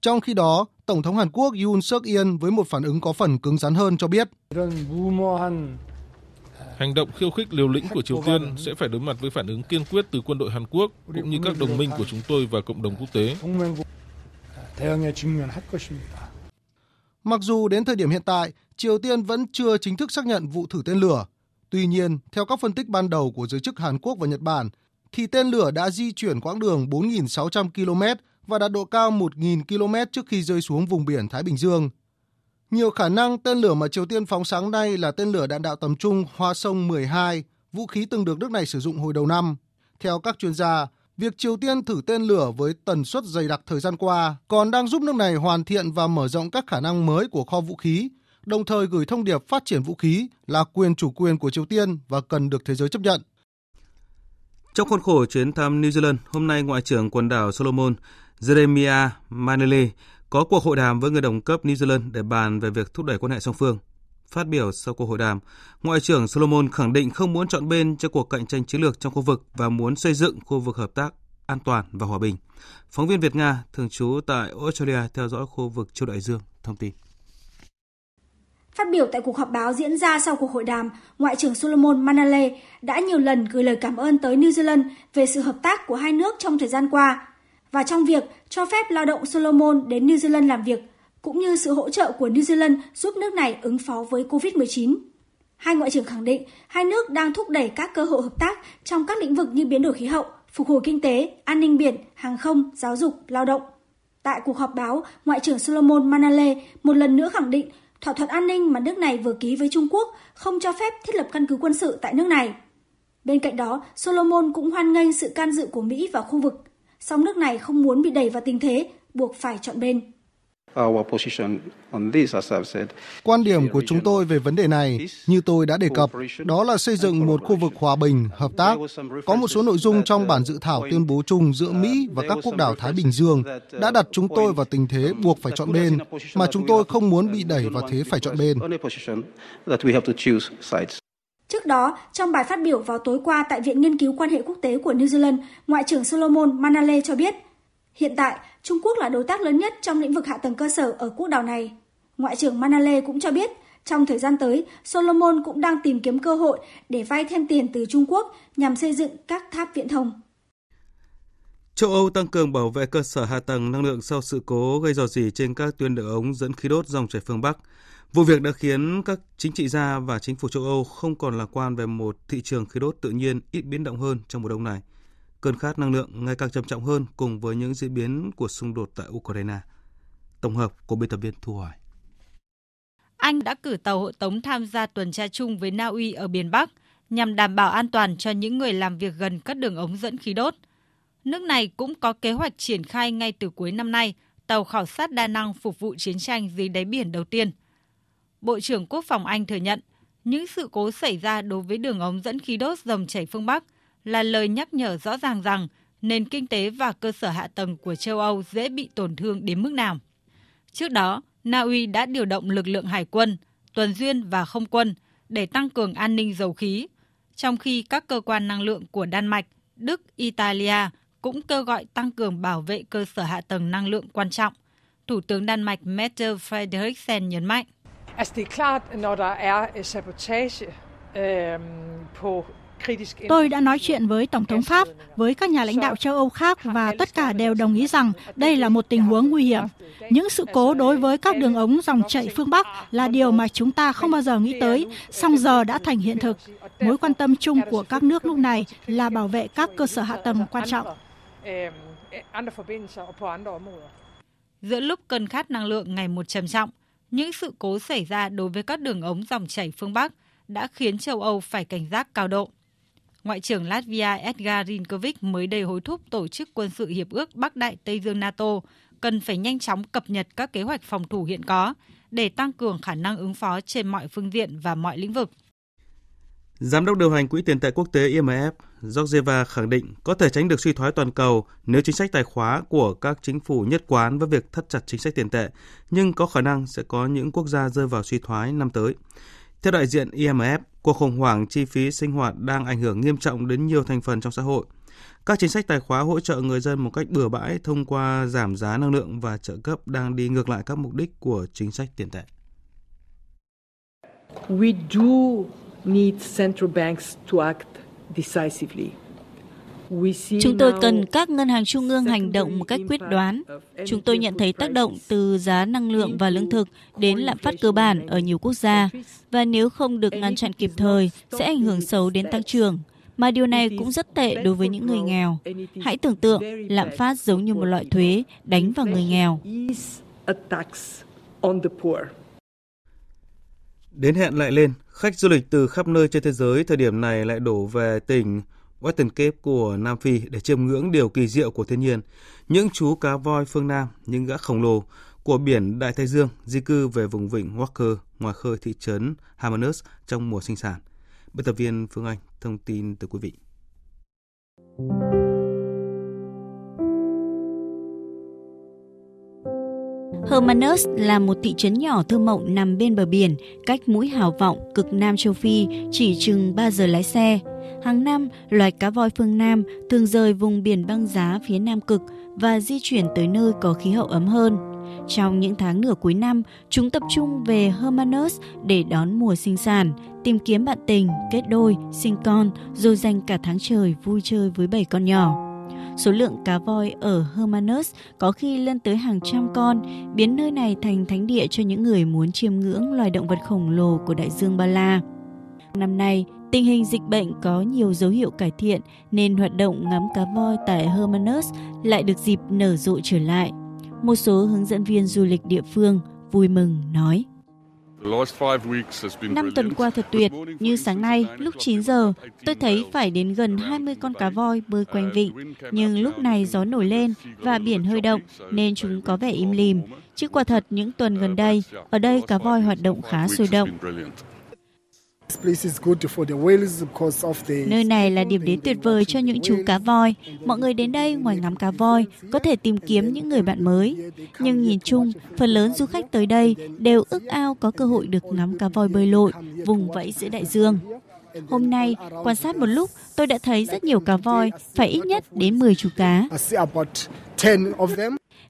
Trong khi đó, Tổng thống Hàn Quốc Yoon suk yeol với một phản ứng có phần cứng rắn hơn cho biết. Hành động khiêu khích liều lĩnh của Triều Tiên sẽ phải đối mặt với phản ứng kiên quyết từ quân đội Hàn Quốc cũng như các đồng minh của chúng tôi và cộng đồng quốc tế. Mặc dù đến thời điểm hiện tại, Triều Tiên vẫn chưa chính thức xác nhận vụ thử tên lửa. Tuy nhiên, theo các phân tích ban đầu của giới chức Hàn Quốc và Nhật Bản, thì tên lửa đã di chuyển quãng đường 4.600 km và đạt độ cao 1.000 km trước khi rơi xuống vùng biển Thái Bình Dương. Nhiều khả năng tên lửa mà Triều Tiên phóng sáng nay là tên lửa đạn đạo tầm trung Hoa Sông 12, vũ khí từng được nước này sử dụng hồi đầu năm. Theo các chuyên gia, việc Triều Tiên thử tên lửa với tần suất dày đặc thời gian qua còn đang giúp nước này hoàn thiện và mở rộng các khả năng mới của kho vũ khí, đồng thời gửi thông điệp phát triển vũ khí là quyền chủ quyền của Triều Tiên và cần được thế giới chấp nhận. Trong khuôn khổ chuyến thăm New Zealand, hôm nay Ngoại trưởng quần đảo Solomon Jeremiah Manele có cuộc hội đàm với người đồng cấp New Zealand để bàn về việc thúc đẩy quan hệ song phương. Phát biểu sau cuộc hội đàm, Ngoại trưởng Solomon khẳng định không muốn chọn bên cho cuộc cạnh tranh chiến lược trong khu vực và muốn xây dựng khu vực hợp tác an toàn và hòa bình. Phóng viên Việt Nga thường trú tại Australia theo dõi khu vực châu Đại Dương thông tin. Phát biểu tại cuộc họp báo diễn ra sau cuộc hội đàm, Ngoại trưởng Solomon Manale đã nhiều lần gửi lời cảm ơn tới New Zealand về sự hợp tác của hai nước trong thời gian qua và trong việc cho phép lao động Solomon đến New Zealand làm việc, cũng như sự hỗ trợ của New Zealand giúp nước này ứng phó với COVID-19. Hai ngoại trưởng khẳng định hai nước đang thúc đẩy các cơ hội hợp tác trong các lĩnh vực như biến đổi khí hậu, phục hồi kinh tế, an ninh biển, hàng không, giáo dục, lao động. Tại cuộc họp báo, Ngoại trưởng Solomon Manale một lần nữa khẳng định thỏa thuận an ninh mà nước này vừa ký với Trung Quốc không cho phép thiết lập căn cứ quân sự tại nước này. Bên cạnh đó, Solomon cũng hoan nghênh sự can dự của Mỹ vào khu vực, song nước này không muốn bị đẩy vào tình thế buộc phải chọn bên. Quan điểm của chúng tôi về vấn đề này, như tôi đã đề cập, đó là xây dựng một khu vực hòa bình, hợp tác. Có một số nội dung trong bản dự thảo tuyên bố chung giữa Mỹ và các quốc đảo Thái Bình Dương đã đặt chúng tôi vào tình thế buộc phải chọn bên, mà chúng tôi không muốn bị đẩy vào thế phải chọn bên. Trước đó, trong bài phát biểu vào tối qua tại Viện Nghiên cứu Quan hệ Quốc tế của New Zealand, Ngoại trưởng Solomon Manale cho biết, hiện tại Trung Quốc là đối tác lớn nhất trong lĩnh vực hạ tầng cơ sở ở quốc đảo này. Ngoại trưởng Manale cũng cho biết, trong thời gian tới, Solomon cũng đang tìm kiếm cơ hội để vay thêm tiền từ Trung Quốc nhằm xây dựng các tháp viễn thông. Châu Âu tăng cường bảo vệ cơ sở hạ tầng năng lượng sau sự cố gây rò rỉ trên các tuyến đường ống dẫn khí đốt dòng chảy phương Bắc. Vụ việc đã khiến các chính trị gia và chính phủ châu Âu không còn lạc quan về một thị trường khí đốt tự nhiên ít biến động hơn trong mùa đông này cơn khát năng lượng ngày càng trầm trọng hơn cùng với những diễn biến của xung đột tại Ukraine. Tổng hợp của biên tập viên Thu Hoài. Anh đã cử tàu hộ tống tham gia tuần tra chung với Na Uy ở biển Bắc nhằm đảm bảo an toàn cho những người làm việc gần các đường ống dẫn khí đốt. Nước này cũng có kế hoạch triển khai ngay từ cuối năm nay tàu khảo sát đa năng phục vụ chiến tranh dưới đáy biển đầu tiên. Bộ trưởng Quốc phòng Anh thừa nhận những sự cố xảy ra đối với đường ống dẫn khí đốt dòng chảy phương Bắc – là lời nhắc nhở rõ ràng rằng nền kinh tế và cơ sở hạ tầng của châu Âu dễ bị tổn thương đến mức nào. Trước đó, Na Uy đã điều động lực lượng hải quân, tuần duyên và không quân để tăng cường an ninh dầu khí, trong khi các cơ quan năng lượng của Đan Mạch, Đức, Italia cũng kêu gọi tăng cường bảo vệ cơ sở hạ tầng năng lượng quan trọng. Thủ tướng Đan Mạch Mette Frederiksen nhấn mạnh. Er er øh, på Tôi đã nói chuyện với Tổng thống Pháp, với các nhà lãnh đạo châu Âu khác và tất cả đều đồng ý rằng đây là một tình huống nguy hiểm. Những sự cố đối với các đường ống dòng chảy phương Bắc là điều mà chúng ta không bao giờ nghĩ tới, song giờ đã thành hiện thực. Mối quan tâm chung của các nước lúc này là bảo vệ các cơ sở hạ tầng quan trọng. Giữa lúc cơn khát năng lượng ngày một trầm trọng, những sự cố xảy ra đối với các đường ống dòng chảy phương Bắc đã khiến châu Âu phải cảnh giác cao độ. Ngoại trưởng Latvia Edgar Rinkovic mới đây hối thúc tổ chức quân sự hiệp ước Bắc Đại Tây Dương NATO cần phải nhanh chóng cập nhật các kế hoạch phòng thủ hiện có để tăng cường khả năng ứng phó trên mọi phương diện và mọi lĩnh vực. Giám đốc điều hành Quỹ tiền tệ quốc tế IMF Georgieva khẳng định có thể tránh được suy thoái toàn cầu nếu chính sách tài khóa của các chính phủ nhất quán với việc thắt chặt chính sách tiền tệ, nhưng có khả năng sẽ có những quốc gia rơi vào suy thoái năm tới. Theo đại diện IMF, cuộc khủng hoảng chi phí sinh hoạt đang ảnh hưởng nghiêm trọng đến nhiều thành phần trong xã hội. Các chính sách tài khóa hỗ trợ người dân một cách bừa bãi thông qua giảm giá năng lượng và trợ cấp đang đi ngược lại các mục đích của chính sách tiền tệ. We do need central banks to act decisively. Chúng tôi cần các ngân hàng trung ương hành động một cách quyết đoán. Chúng tôi nhận thấy tác động từ giá năng lượng và lương thực đến lạm phát cơ bản ở nhiều quốc gia, và nếu không được ngăn chặn kịp thời, sẽ ảnh hưởng xấu đến tăng trưởng. Mà điều này cũng rất tệ đối với những người nghèo. Hãy tưởng tượng lạm phát giống như một loại thuế đánh vào người nghèo. Đến hẹn lại lên, khách du lịch từ khắp nơi trên thế giới thời điểm này lại đổ về tỉnh Western Cape của Nam Phi để chiêm ngưỡng điều kỳ diệu của thiên nhiên. Những chú cá voi phương Nam, những gã khổng lồ của biển Đại Tây Dương di cư về vùng vịnh Walker ngoài khơi thị trấn Hamanus trong mùa sinh sản. Biên tập viên Phương Anh thông tin từ quý vị. Hermanus là một thị trấn nhỏ thơ mộng nằm bên bờ biển, cách mũi hào vọng cực Nam châu Phi chỉ chừng 3 giờ lái xe. Hàng năm, loài cá voi phương Nam thường rời vùng biển băng giá phía Nam cực và di chuyển tới nơi có khí hậu ấm hơn. Trong những tháng nửa cuối năm, chúng tập trung về Hermanus để đón mùa sinh sản, tìm kiếm bạn tình, kết đôi, sinh con, rồi dành cả tháng trời vui chơi với bảy con nhỏ. Số lượng cá voi ở Hermanus có khi lên tới hàng trăm con, biến nơi này thành thánh địa cho những người muốn chiêm ngưỡng loài động vật khổng lồ của đại dương Ba La. Năm nay, tình hình dịch bệnh có nhiều dấu hiệu cải thiện nên hoạt động ngắm cá voi tại Hermanus lại được dịp nở rộ trở lại. Một số hướng dẫn viên du lịch địa phương vui mừng nói. Năm tuần qua thật tuyệt, như sáng nay, lúc 9 giờ, tôi thấy phải đến gần 20 con cá voi bơi quanh vịnh. Nhưng lúc này gió nổi lên và biển hơi động nên chúng có vẻ im lìm. Chứ quả thật những tuần gần đây, ở đây cá voi hoạt động khá sôi động. Nơi này là điểm đến tuyệt vời cho những chú cá voi. Mọi người đến đây ngoài ngắm cá voi có thể tìm kiếm những người bạn mới. Nhưng nhìn chung, phần lớn du khách tới đây đều ước ao có cơ hội được ngắm cá voi bơi lội, vùng vẫy giữa đại dương. Hôm nay, quan sát một lúc, tôi đã thấy rất nhiều cá voi, phải ít nhất đến 10 chú cá.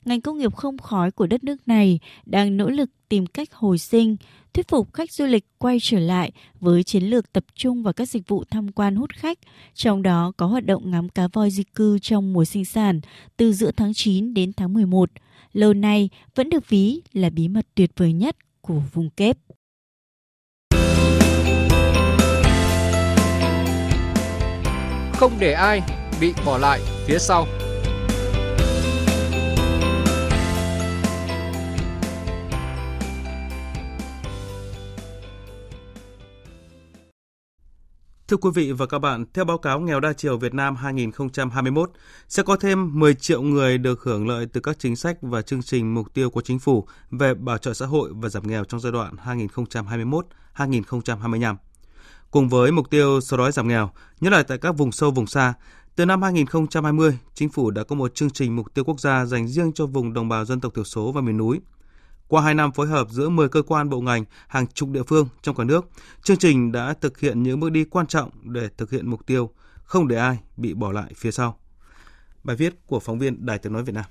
Ngành công nghiệp không khói của đất nước này đang nỗ lực tìm cách hồi sinh, thuyết phục khách du lịch quay trở lại với chiến lược tập trung vào các dịch vụ tham quan hút khách, trong đó có hoạt động ngắm cá voi di cư trong mùa sinh sản từ giữa tháng 9 đến tháng 11. Lâu nay vẫn được ví là bí mật tuyệt vời nhất của vùng kép. Không để ai bị bỏ lại phía sau. Thưa quý vị và các bạn, theo báo cáo nghèo đa chiều Việt Nam 2021, sẽ có thêm 10 triệu người được hưởng lợi từ các chính sách và chương trình mục tiêu của chính phủ về bảo trợ xã hội và giảm nghèo trong giai đoạn 2021-2025. Cùng với mục tiêu xóa đói giảm nghèo, nhất là tại các vùng sâu vùng xa, từ năm 2020, chính phủ đã có một chương trình mục tiêu quốc gia dành riêng cho vùng đồng bào dân tộc thiểu số và miền núi – qua 2 năm phối hợp giữa 10 cơ quan bộ ngành, hàng chục địa phương trong cả nước, chương trình đã thực hiện những bước đi quan trọng để thực hiện mục tiêu không để ai bị bỏ lại phía sau. Bài viết của phóng viên Đài Tiếng Nói Việt Nam.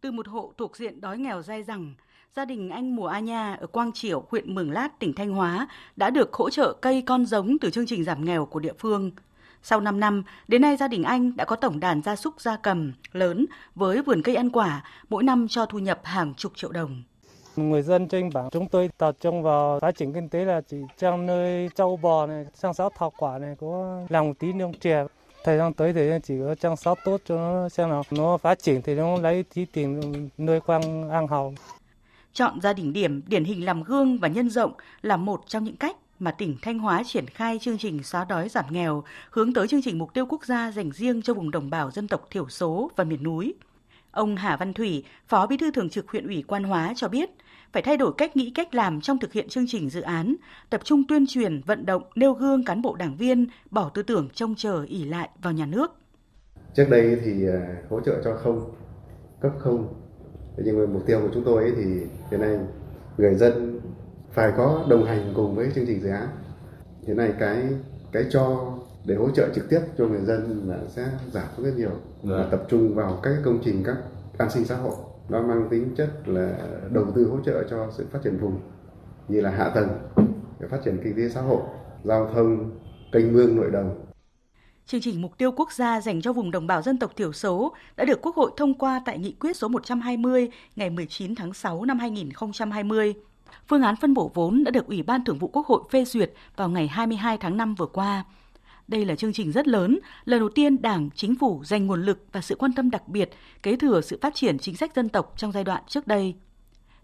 Từ một hộ thuộc diện đói nghèo dai dẳng, gia đình anh Mùa A Nha ở Quang Triểu, huyện Mường Lát, tỉnh Thanh Hóa đã được hỗ trợ cây con giống từ chương trình giảm nghèo của địa phương – sau 5 năm, đến nay gia đình anh đã có tổng đàn gia súc gia cầm lớn với vườn cây ăn quả, mỗi năm cho thu nhập hàng chục triệu đồng. Người dân trên bản chúng tôi tập trung vào phát triển kinh tế là chỉ trong nơi châu bò này, chăm sóc thảo quả này, có làm một tí nông trẻ. Thời gian tới thì chỉ có chăm sóc tốt cho nó xem nào nó phát triển thì nó lấy tí tiền nuôi quang ăn hầu. Chọn gia đình điểm điển hình làm gương và nhân rộng là một trong những cách mà tỉnh Thanh Hóa triển khai chương trình xóa đói giảm nghèo hướng tới chương trình mục tiêu quốc gia dành riêng cho vùng đồng bào dân tộc thiểu số và miền núi. Ông Hà Văn Thủy, Phó Bí thư Thường trực huyện ủy Quan Hóa cho biết, phải thay đổi cách nghĩ cách làm trong thực hiện chương trình dự án, tập trung tuyên truyền, vận động, nêu gương cán bộ đảng viên, bỏ tư tưởng trông chờ ỉ lại vào nhà nước. Trước đây thì à, hỗ trợ cho không, cấp không. Nhưng mà mục tiêu của chúng tôi thì hiện nay người dân phải có đồng hành cùng với chương trình dự án. Hiện nay cái cái cho để hỗ trợ trực tiếp cho người dân là sẽ giảm rất nhiều. Và dạ. tập trung vào các công trình các an sinh xã hội. Nó mang tính chất là đầu tư hỗ trợ cho sự phát triển vùng như là hạ tầng để phát triển kinh tế xã hội giao thông kênh mương nội đồng. Chương trình mục tiêu quốc gia dành cho vùng đồng bào dân tộc thiểu số đã được Quốc hội thông qua tại nghị quyết số 120 ngày 19 tháng 6 năm 2020 phương án phân bổ vốn đã được Ủy ban Thường vụ Quốc hội phê duyệt vào ngày 22 tháng 5 vừa qua. Đây là chương trình rất lớn, lần đầu tiên Đảng, Chính phủ dành nguồn lực và sự quan tâm đặc biệt kế thừa sự phát triển chính sách dân tộc trong giai đoạn trước đây.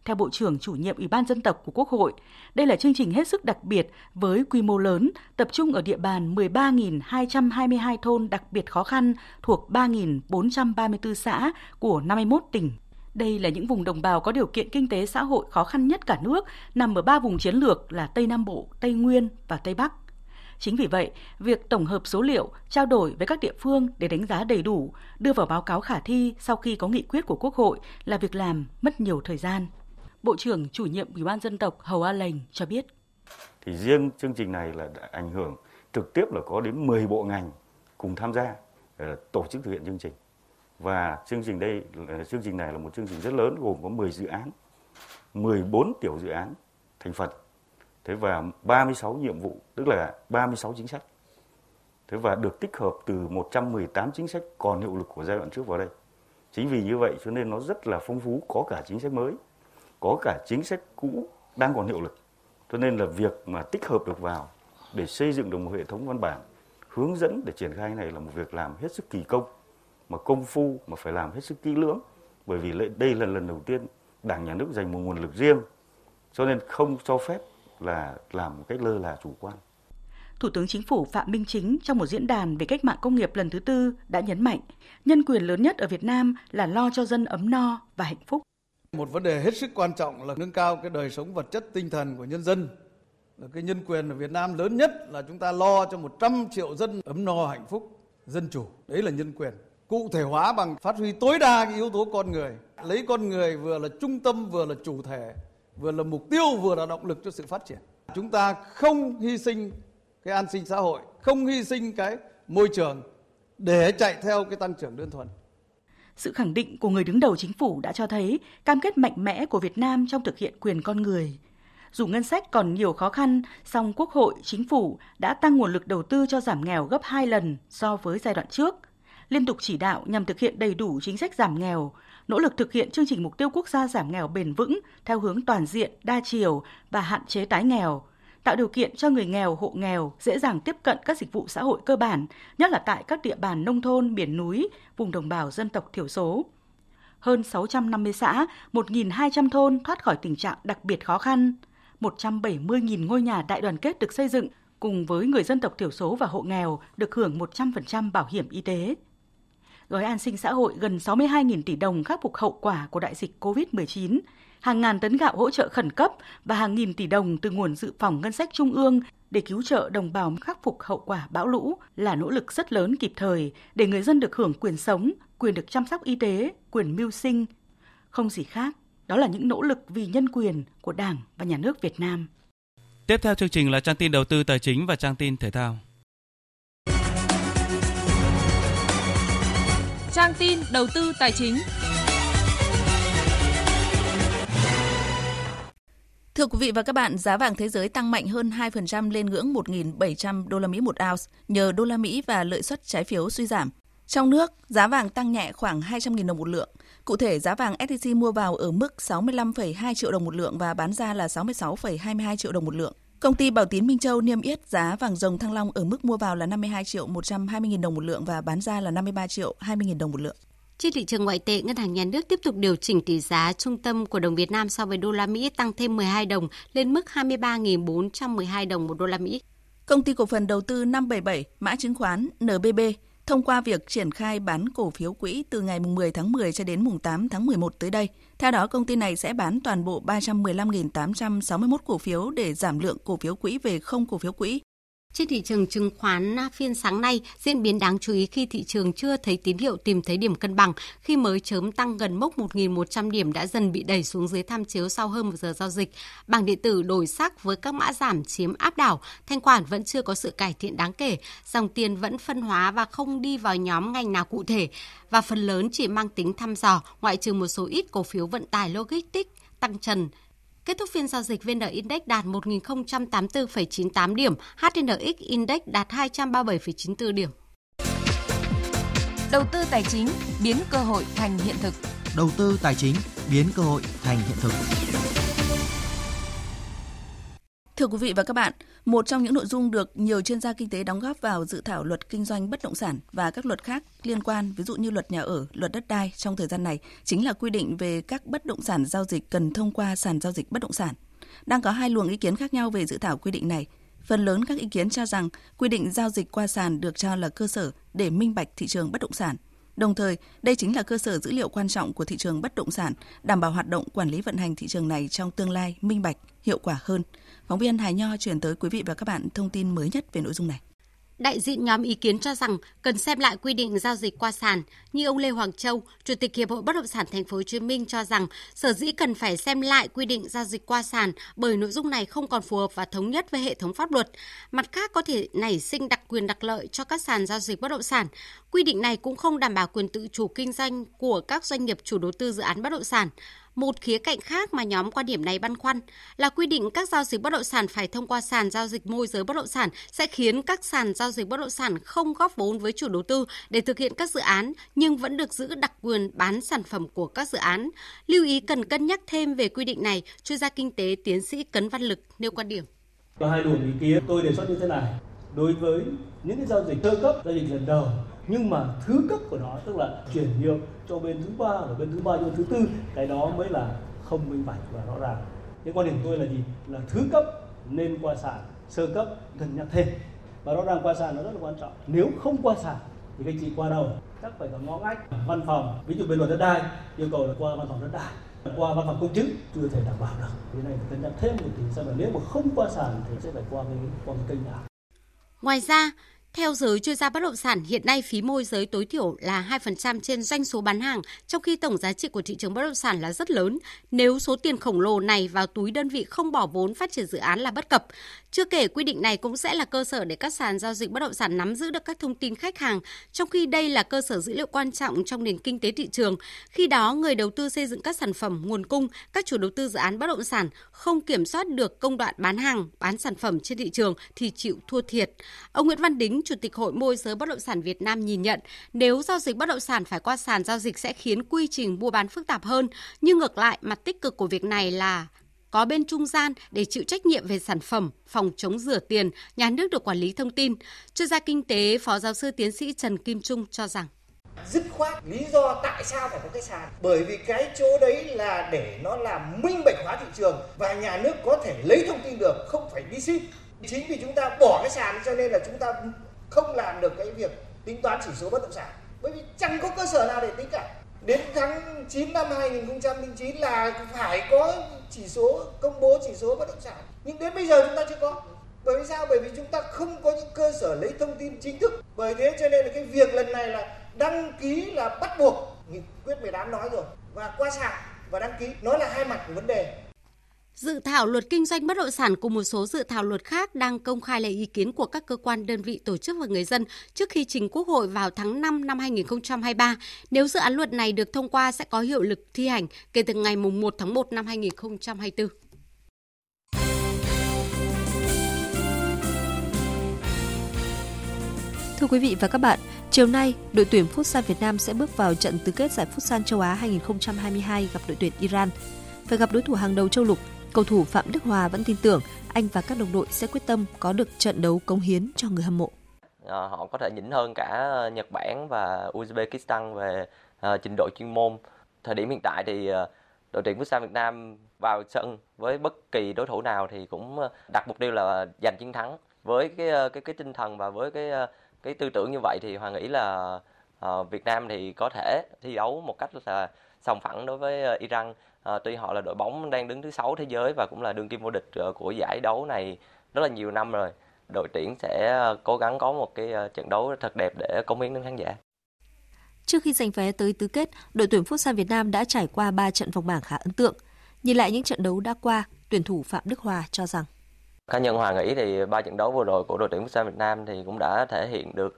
Theo Bộ trưởng chủ nhiệm Ủy ban dân tộc của Quốc hội, đây là chương trình hết sức đặc biệt với quy mô lớn, tập trung ở địa bàn 13.222 thôn đặc biệt khó khăn thuộc 3.434 xã của 51 tỉnh đây là những vùng đồng bào có điều kiện kinh tế xã hội khó khăn nhất cả nước, nằm ở ba vùng chiến lược là Tây Nam Bộ, Tây Nguyên và Tây Bắc. Chính vì vậy, việc tổng hợp số liệu, trao đổi với các địa phương để đánh giá đầy đủ, đưa vào báo cáo khả thi sau khi có nghị quyết của Quốc hội là việc làm mất nhiều thời gian. Bộ trưởng chủ nhiệm Ủy ban dân tộc Hầu A Lành cho biết. Thì riêng chương trình này là đã ảnh hưởng trực tiếp là có đến 10 bộ ngành cùng tham gia ờ, tổ chức thực hiện chương trình. Và chương trình đây chương trình này là một chương trình rất lớn gồm có 10 dự án, 14 tiểu dự án thành phần. Thế và 36 nhiệm vụ, tức là 36 chính sách. Thế và được tích hợp từ 118 chính sách còn hiệu lực của giai đoạn trước vào đây. Chính vì như vậy cho nên nó rất là phong phú, có cả chính sách mới, có cả chính sách cũ đang còn hiệu lực. Cho nên là việc mà tích hợp được vào để xây dựng được một hệ thống văn bản hướng dẫn để triển khai này là một việc làm hết sức kỳ công mà công phu mà phải làm hết sức kỹ lưỡng bởi vì đây là lần đầu tiên đảng nhà nước dành một nguồn lực riêng cho nên không cho phép là làm một cách lơ là chủ quan. Thủ tướng Chính phủ Phạm Minh Chính trong một diễn đàn về cách mạng công nghiệp lần thứ tư đã nhấn mạnh, nhân quyền lớn nhất ở Việt Nam là lo cho dân ấm no và hạnh phúc. Một vấn đề hết sức quan trọng là nâng cao cái đời sống vật chất tinh thần của nhân dân. Là cái nhân quyền ở Việt Nam lớn nhất là chúng ta lo cho 100 triệu dân ấm no hạnh phúc, dân chủ. Đấy là nhân quyền. Cụ thể hóa bằng phát huy tối đa cái yếu tố con người. Lấy con người vừa là trung tâm vừa là chủ thể, vừa là mục tiêu vừa là động lực cho sự phát triển. Chúng ta không hy sinh cái an sinh xã hội, không hy sinh cái môi trường để chạy theo cái tăng trưởng đơn thuần. Sự khẳng định của người đứng đầu chính phủ đã cho thấy cam kết mạnh mẽ của Việt Nam trong thực hiện quyền con người. Dù ngân sách còn nhiều khó khăn, song Quốc hội, Chính phủ đã tăng nguồn lực đầu tư cho giảm nghèo gấp 2 lần so với giai đoạn trước. Liên tục chỉ đạo nhằm thực hiện đầy đủ chính sách giảm nghèo, nỗ lực thực hiện chương trình mục tiêu quốc gia giảm nghèo bền vững theo hướng toàn diện, đa chiều và hạn chế tái nghèo, tạo điều kiện cho người nghèo, hộ nghèo dễ dàng tiếp cận các dịch vụ xã hội cơ bản, nhất là tại các địa bàn nông thôn, miền núi, vùng đồng bào dân tộc thiểu số. Hơn 650 xã, 1.200 thôn thoát khỏi tình trạng đặc biệt khó khăn. 170.000 ngôi nhà đại đoàn kết được xây dựng cùng với người dân tộc thiểu số và hộ nghèo được hưởng 100% bảo hiểm y tế. Gói an sinh xã hội gần 62.000 tỷ đồng khắc phục hậu quả của đại dịch COVID-19, hàng ngàn tấn gạo hỗ trợ khẩn cấp và hàng nghìn tỷ đồng từ nguồn dự phòng ngân sách trung ương để cứu trợ đồng bào khắc phục hậu quả bão lũ là nỗ lực rất lớn kịp thời để người dân được hưởng quyền sống, quyền được chăm sóc y tế, quyền mưu sinh. Không gì khác, đó là những nỗ lực vì nhân quyền của Đảng và Nhà nước Việt Nam. Tiếp theo chương trình là trang tin đầu tư tài chính và trang tin thể thao. Trang tin đầu tư tài chính. Thưa quý vị và các bạn, giá vàng thế giới tăng mạnh hơn 2% lên ngưỡng 1.700 đô la Mỹ một ounce nhờ đô la Mỹ và lợi suất trái phiếu suy giảm. Trong nước, giá vàng tăng nhẹ khoảng 200.000 đồng một lượng. Cụ thể, giá vàng SJC mua vào ở mức 65,2 triệu đồng một lượng và bán ra là 66,22 triệu đồng một lượng. Công ty Bảo Tín Minh Châu niêm yết giá vàng rồng Thăng Long ở mức mua vào là 52 triệu 120 nghìn đồng một lượng và bán ra là 53 triệu 20 nghìn đồng một lượng. Trên thị trường ngoại tệ, Ngân hàng Nhà nước tiếp tục điều chỉnh tỷ giá trung tâm của đồng Việt Nam so với đô la Mỹ tăng thêm 12 đồng lên mức 23.412 đồng một đô la Mỹ. Công ty cổ phần đầu tư 577 mã chứng khoán NBB thông qua việc triển khai bán cổ phiếu quỹ từ ngày 10 tháng 10 cho đến 8 tháng 11 tới đây. Theo đó, công ty này sẽ bán toàn bộ 315.861 cổ phiếu để giảm lượng cổ phiếu quỹ về không cổ phiếu quỹ. Trên thị trường chứng khoán phiên sáng nay, diễn biến đáng chú ý khi thị trường chưa thấy tín hiệu tìm thấy điểm cân bằng, khi mới chớm tăng gần mốc 1.100 điểm đã dần bị đẩy xuống dưới tham chiếu sau hơn một giờ giao dịch. Bảng điện tử đổi sắc với các mã giảm chiếm áp đảo, thanh khoản vẫn chưa có sự cải thiện đáng kể, dòng tiền vẫn phân hóa và không đi vào nhóm ngành nào cụ thể, và phần lớn chỉ mang tính thăm dò, ngoại trừ một số ít cổ phiếu vận tải logistics tăng trần Kết thúc phiên giao dịch, VN Index đạt 1.084,98 điểm, HNX Index đạt 237,94 điểm. Đầu tư tài chính biến cơ hội thành hiện thực. Đầu tư tài chính biến cơ hội thành hiện thực. Thưa quý vị và các bạn, một trong những nội dung được nhiều chuyên gia kinh tế đóng góp vào dự thảo luật kinh doanh bất động sản và các luật khác liên quan, ví dụ như luật nhà ở, luật đất đai trong thời gian này, chính là quy định về các bất động sản giao dịch cần thông qua sàn giao dịch bất động sản. Đang có hai luồng ý kiến khác nhau về dự thảo quy định này. Phần lớn các ý kiến cho rằng quy định giao dịch qua sàn được cho là cơ sở để minh bạch thị trường bất động sản. Đồng thời, đây chính là cơ sở dữ liệu quan trọng của thị trường bất động sản, đảm bảo hoạt động quản lý vận hành thị trường này trong tương lai minh bạch, hiệu quả hơn Phóng viên Hải Nho chuyển tới quý vị và các bạn thông tin mới nhất về nội dung này. Đại diện nhóm ý kiến cho rằng cần xem lại quy định giao dịch qua sàn, như ông Lê Hoàng Châu, Chủ tịch Hiệp hội Bất động sản Thành phố Hồ Chí Minh cho rằng sở dĩ cần phải xem lại quy định giao dịch qua sàn bởi nội dung này không còn phù hợp và thống nhất với hệ thống pháp luật. Mặt khác có thể nảy sinh đặc quyền đặc lợi cho các sàn giao dịch bất động sản. Quy định này cũng không đảm bảo quyền tự chủ kinh doanh của các doanh nghiệp chủ đầu tư dự án bất động sản. Một khía cạnh khác mà nhóm quan điểm này băn khoăn là quy định các giao dịch bất động sản phải thông qua sàn giao dịch môi giới bất động sản sẽ khiến các sàn giao dịch bất động sản không góp vốn với chủ đầu tư để thực hiện các dự án nhưng vẫn được giữ đặc quyền bán sản phẩm của các dự án. Lưu ý cần cân nhắc thêm về quy định này, chuyên gia kinh tế tiến sĩ Cấn Văn Lực nêu quan điểm. Có hai luồng ý kiến tôi đề xuất như thế này. Đối với những cái giao dịch sơ cấp, giao dịch lần đầu nhưng mà thứ cấp của nó, tức là chuyển nhượng cho bên thứ ba và bên thứ ba cho bên thứ tư, cái đó mới là không minh bạch và rõ ràng. Cái quan điểm tôi là gì? Là thứ cấp nên qua sản sơ cấp cần nhắc thêm. Và rõ ràng qua sản nó rất là quan trọng. Nếu không qua sản thì các chị qua đâu? Chắc phải có ngõ ngách, văn phòng. Ví dụ bên luật đất đai, yêu cầu là qua văn phòng đất đai. Qua văn phòng công chứng, chưa thể đảm bảo được. Thế này cần nhắc thêm một tí. Xem là nếu mà không qua sản thì sẽ phải qua cái qua cái kênh nào? Ngoài ra theo giới chuyên gia bất động sản, hiện nay phí môi giới tối thiểu là 2% trên doanh số bán hàng, trong khi tổng giá trị của thị trường bất động sản là rất lớn. Nếu số tiền khổng lồ này vào túi đơn vị không bỏ vốn phát triển dự án là bất cập. Chưa kể quy định này cũng sẽ là cơ sở để các sàn giao dịch bất động sản nắm giữ được các thông tin khách hàng, trong khi đây là cơ sở dữ liệu quan trọng trong nền kinh tế thị trường. Khi đó, người đầu tư xây dựng các sản phẩm, nguồn cung, các chủ đầu tư dự án bất động sản không kiểm soát được công đoạn bán hàng, bán sản phẩm trên thị trường thì chịu thua thiệt. Ông Nguyễn Văn Đính, Chủ tịch Hội môi giới bất động sản Việt Nam nhìn nhận, nếu giao dịch bất động sản phải qua sàn giao dịch sẽ khiến quy trình mua bán phức tạp hơn, nhưng ngược lại mặt tích cực của việc này là có bên trung gian để chịu trách nhiệm về sản phẩm, phòng chống rửa tiền, nhà nước được quản lý thông tin. Chuyên gia kinh tế, Phó giáo sư tiến sĩ Trần Kim Trung cho rằng dứt khoát lý do tại sao phải có cái sàn? Bởi vì cái chỗ đấy là để nó làm minh bạch hóa thị trường và nhà nước có thể lấy thông tin được không phải đi xin chính vì chúng ta bỏ cái sàn cho nên là chúng ta không làm được cái việc tính toán chỉ số bất động sản. Bởi vì chẳng có cơ sở nào để tính cả. Đến tháng 9 năm 2009 là phải có chỉ số, công bố chỉ số bất động sản. Nhưng đến bây giờ chúng ta chưa có. Bởi vì sao? Bởi vì chúng ta không có những cơ sở lấy thông tin chính thức. Bởi thế cho nên là cái việc lần này là đăng ký là bắt buộc. Nghị quyết 18 nói rồi. Và qua sạc và đăng ký. Nó là hai mặt của vấn đề. Dự thảo luật kinh doanh bất động sản cùng một số dự thảo luật khác đang công khai lấy ý kiến của các cơ quan, đơn vị, tổ chức và người dân trước khi trình Quốc hội vào tháng 5 năm 2023. Nếu dự án luật này được thông qua sẽ có hiệu lực thi hành kể từ ngày 1 tháng 1 năm 2024. Thưa quý vị và các bạn, chiều nay, đội tuyển Futsal Việt Nam sẽ bước vào trận tứ kết giải Futsal châu Á 2022 gặp đội tuyển Iran. Phải gặp đối thủ hàng đầu châu lục Cầu thủ Phạm Đức Hòa vẫn tin tưởng anh và các đồng đội sẽ quyết tâm có được trận đấu cống hiến cho người hâm mộ. À, họ có thể nhỉnh hơn cả Nhật Bản và Uzbekistan về à, trình độ chuyên môn. Thời điểm hiện tại thì à, đội tuyển Futsal Việt Nam vào sân với bất kỳ đối thủ nào thì cũng đặt mục tiêu là giành chiến thắng. Với cái cái cái tinh thần và với cái cái tư tưởng như vậy thì hoàng nghĩ là à, Việt Nam thì có thể thi đấu một cách là sòng phẳng đối với Iran À, tuy họ là đội bóng đang đứng thứ sáu thế giới và cũng là đương kim vô địch ờ, của giải đấu này rất là nhiều năm rồi. Đội tuyển sẽ ờ, cố gắng có một cái trận đấu thật đẹp để cống hiến đến khán giả. Trước khi giành vé tới tứ kết, đội tuyển Futsal Việt Nam đã trải qua 3 trận vòng bảng khá ấn tượng. Nhìn lại những trận đấu đã qua, tuyển thủ Phạm Đức Hòa cho rằng cá nhân Hòa nghĩ thì ba trận đấu vừa rồi của đội tuyển Futsal Việt Nam thì cũng đã thể hiện được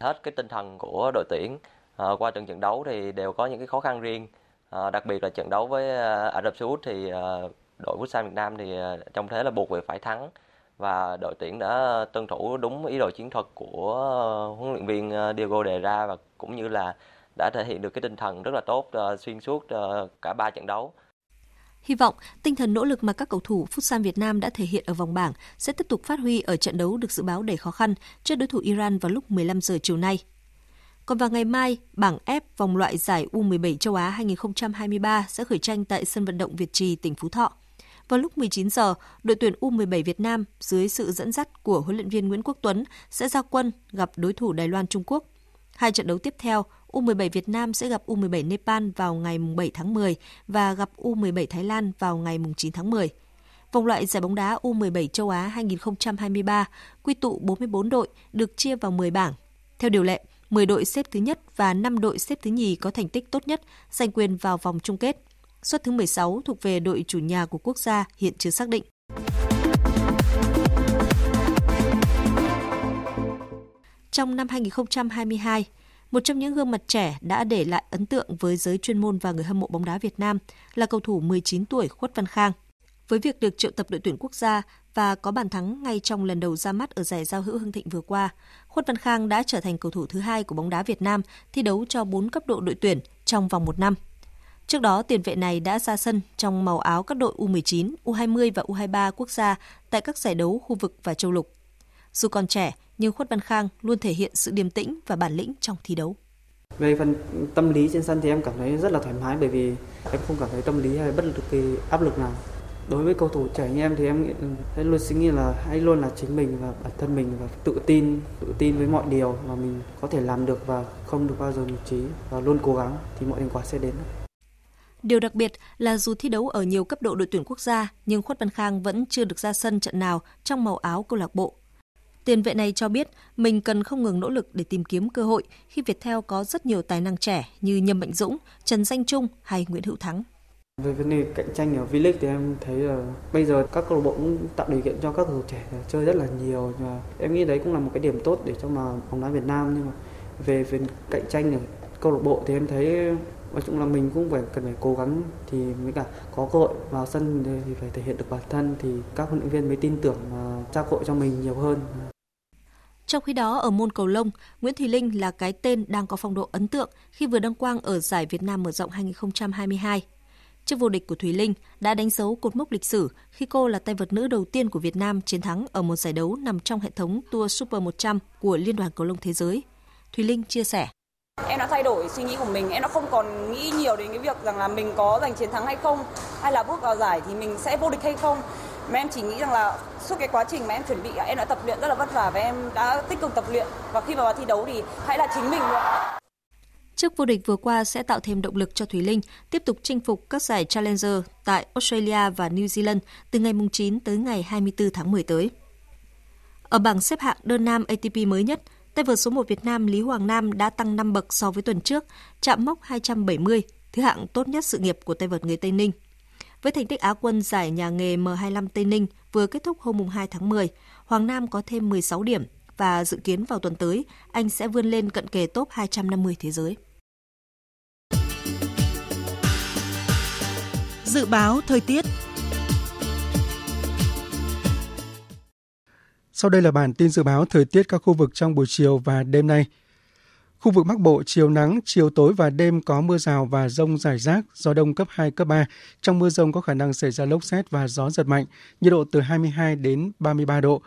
hết cái tinh thần của đội tuyển. qua từng trận đấu thì đều có những cái khó khăn riêng À, đặc biệt là trận đấu với ờ, Ả Rập Xê Út thì ờ, đội Futsal Việt Nam thì ờ, trong thế là buộc về phải thắng và đội tuyển đã tuân thủ đúng ý đồ chiến thuật của huấn luyện viên Diego đề ra và cũng như là đã thể hiện được cái tinh thần rất là tốt xuyên suốt cả ba trận đấu. Hy vọng tinh thần nỗ lực mà các cầu thủ Futsal Việt Nam đã thể hiện ở vòng bảng sẽ tiếp tục phát huy ở trận đấu được dự báo đầy khó khăn trước đối thủ Iran vào lúc 15 giờ chiều nay. Còn vào ngày mai, bảng F vòng loại giải U17 châu Á 2023 sẽ khởi tranh tại sân vận động Việt Trì, tỉnh Phú Thọ. Vào lúc 19 giờ, đội tuyển U17 Việt Nam dưới sự dẫn dắt của huấn luyện viên Nguyễn Quốc Tuấn sẽ ra quân gặp đối thủ Đài Loan Trung Quốc. Hai trận đấu tiếp theo, U17 Việt Nam sẽ gặp U17 Nepal vào ngày 7 tháng 10 và gặp U17 Thái Lan vào ngày 9 tháng 10. Vòng loại giải bóng đá U17 châu Á 2023 quy tụ 44 đội được chia vào 10 bảng. Theo điều lệ, 10 đội xếp thứ nhất và 5 đội xếp thứ nhì có thành tích tốt nhất giành quyền vào vòng chung kết. Suất thứ 16 thuộc về đội chủ nhà của quốc gia hiện chưa xác định. Trong năm 2022, một trong những gương mặt trẻ đã để lại ấn tượng với giới chuyên môn và người hâm mộ bóng đá Việt Nam là cầu thủ 19 tuổi Khuất Văn Khang. Với việc được triệu tập đội tuyển quốc gia và có bàn thắng ngay trong lần đầu ra mắt ở giải giao hữu Hưng Thịnh vừa qua, Khuất Văn Khang đã trở thành cầu thủ thứ hai của bóng đá Việt Nam thi đấu cho 4 cấp độ đội tuyển trong vòng một năm. Trước đó, tiền vệ này đã ra sân trong màu áo các đội U19, U20 và U23 quốc gia tại các giải đấu khu vực và châu lục. Dù còn trẻ, nhưng Khuất Văn Khang luôn thể hiện sự điềm tĩnh và bản lĩnh trong thi đấu. Về phần tâm lý trên sân thì em cảm thấy rất là thoải mái bởi vì em không cảm thấy tâm lý hay bất lực áp lực nào. Đối với cầu thủ trẻ như em thì em hãy ừ, luôn suy nghĩ là hãy luôn là chính mình và bản thân mình và tự tin, tự tin với mọi điều mà mình có thể làm được và không được bao giờ nhụt chí và luôn cố gắng thì mọi thành quả sẽ đến. Điều đặc biệt là dù thi đấu ở nhiều cấp độ đội tuyển quốc gia, nhưng Khuất Văn Khang vẫn chưa được ra sân trận nào trong màu áo câu lạc bộ. Tiền vệ này cho biết mình cần không ngừng nỗ lực để tìm kiếm cơ hội khi Viettel có rất nhiều tài năng trẻ như Nhâm Mạnh Dũng, Trần Danh Trung hay Nguyễn Hữu Thắng. Về vấn đề cạnh tranh ở V-League thì em thấy là bây giờ các câu lạc bộ cũng tạo điều kiện cho các cầu thủ trẻ chơi rất là nhiều và em nghĩ đấy cũng là một cái điểm tốt để cho mà bóng đá Việt Nam nhưng mà về về cạnh tranh ở câu lạc bộ thì em thấy nói chung là mình cũng phải cần phải cố gắng thì mới cả có cơ hội vào sân thì phải thể hiện được bản thân thì các huấn luyện viên mới tin tưởng và trao cơ hội cho mình nhiều hơn. Trong khi đó, ở môn cầu lông, Nguyễn Thùy Linh là cái tên đang có phong độ ấn tượng khi vừa đăng quang ở giải Việt Nam mở rộng 2022. Chức vô địch của Thùy Linh đã đánh dấu cột mốc lịch sử khi cô là tay vợt nữ đầu tiên của Việt Nam chiến thắng ở một giải đấu nằm trong hệ thống Tour Super 100 của Liên đoàn Cầu lông Thế giới. Thùy Linh chia sẻ. Em đã thay đổi suy nghĩ của mình, em đã không còn nghĩ nhiều đến cái việc rằng là mình có giành chiến thắng hay không, hay là bước vào giải thì mình sẽ vô địch hay không. Mà em chỉ nghĩ rằng là suốt cái quá trình mà em chuẩn bị, em đã tập luyện rất là vất vả và em đã tích cực tập luyện. Và khi vào thi đấu thì hãy là chính mình luôn. Chức vô địch vừa qua sẽ tạo thêm động lực cho Thủy Linh tiếp tục chinh phục các giải Challenger tại Australia và New Zealand từ ngày 9 tới ngày 24 tháng 10 tới. Ở bảng xếp hạng đơn nam ATP mới nhất, tay vợt số 1 Việt Nam Lý Hoàng Nam đã tăng 5 bậc so với tuần trước, chạm mốc 270, thứ hạng tốt nhất sự nghiệp của tay vợt người Tây Ninh. Với thành tích Á quân giải nhà nghề M25 Tây Ninh vừa kết thúc hôm 2 tháng 10, Hoàng Nam có thêm 16 điểm và dự kiến vào tuần tới, anh sẽ vươn lên cận kề top 250 thế giới. Dự báo thời tiết Sau đây là bản tin dự báo thời tiết các khu vực trong buổi chiều và đêm nay. Khu vực Bắc Bộ chiều nắng, chiều tối và đêm có mưa rào và rông rải rác, gió đông cấp 2, cấp 3. Trong mưa rông có khả năng xảy ra lốc xét và gió giật mạnh, nhiệt độ từ 22 đến 33 độ.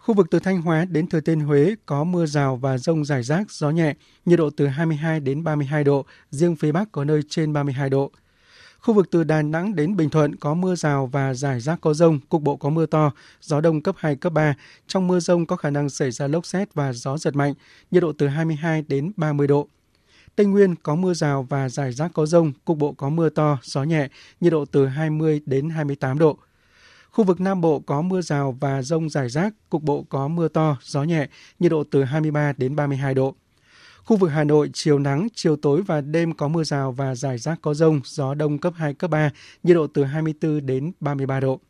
Khu vực từ Thanh Hóa đến Thừa Thiên Huế có mưa rào và rông rải rác, gió nhẹ, nhiệt độ từ 22 đến 32 độ, riêng phía Bắc có nơi trên 32 độ. Khu vực từ Đà Nẵng đến Bình Thuận có mưa rào và rải rác có rông, cục bộ có mưa to, gió đông cấp 2, cấp 3. Trong mưa rông có khả năng xảy ra lốc xét và gió giật mạnh, nhiệt độ từ 22 đến 30 độ. Tây Nguyên có mưa rào và rải rác có rông, cục bộ có mưa to, gió nhẹ, nhiệt độ từ 20 đến 28 độ. Khu vực Nam Bộ có mưa rào và rông rải rác, cục bộ có mưa to, gió nhẹ, nhiệt độ từ 23 đến 32 độ. Khu vực Hà Nội chiều nắng, chiều tối và đêm có mưa rào và rải rác có rông, gió đông cấp 2, cấp 3, nhiệt độ từ 24 đến 33 độ.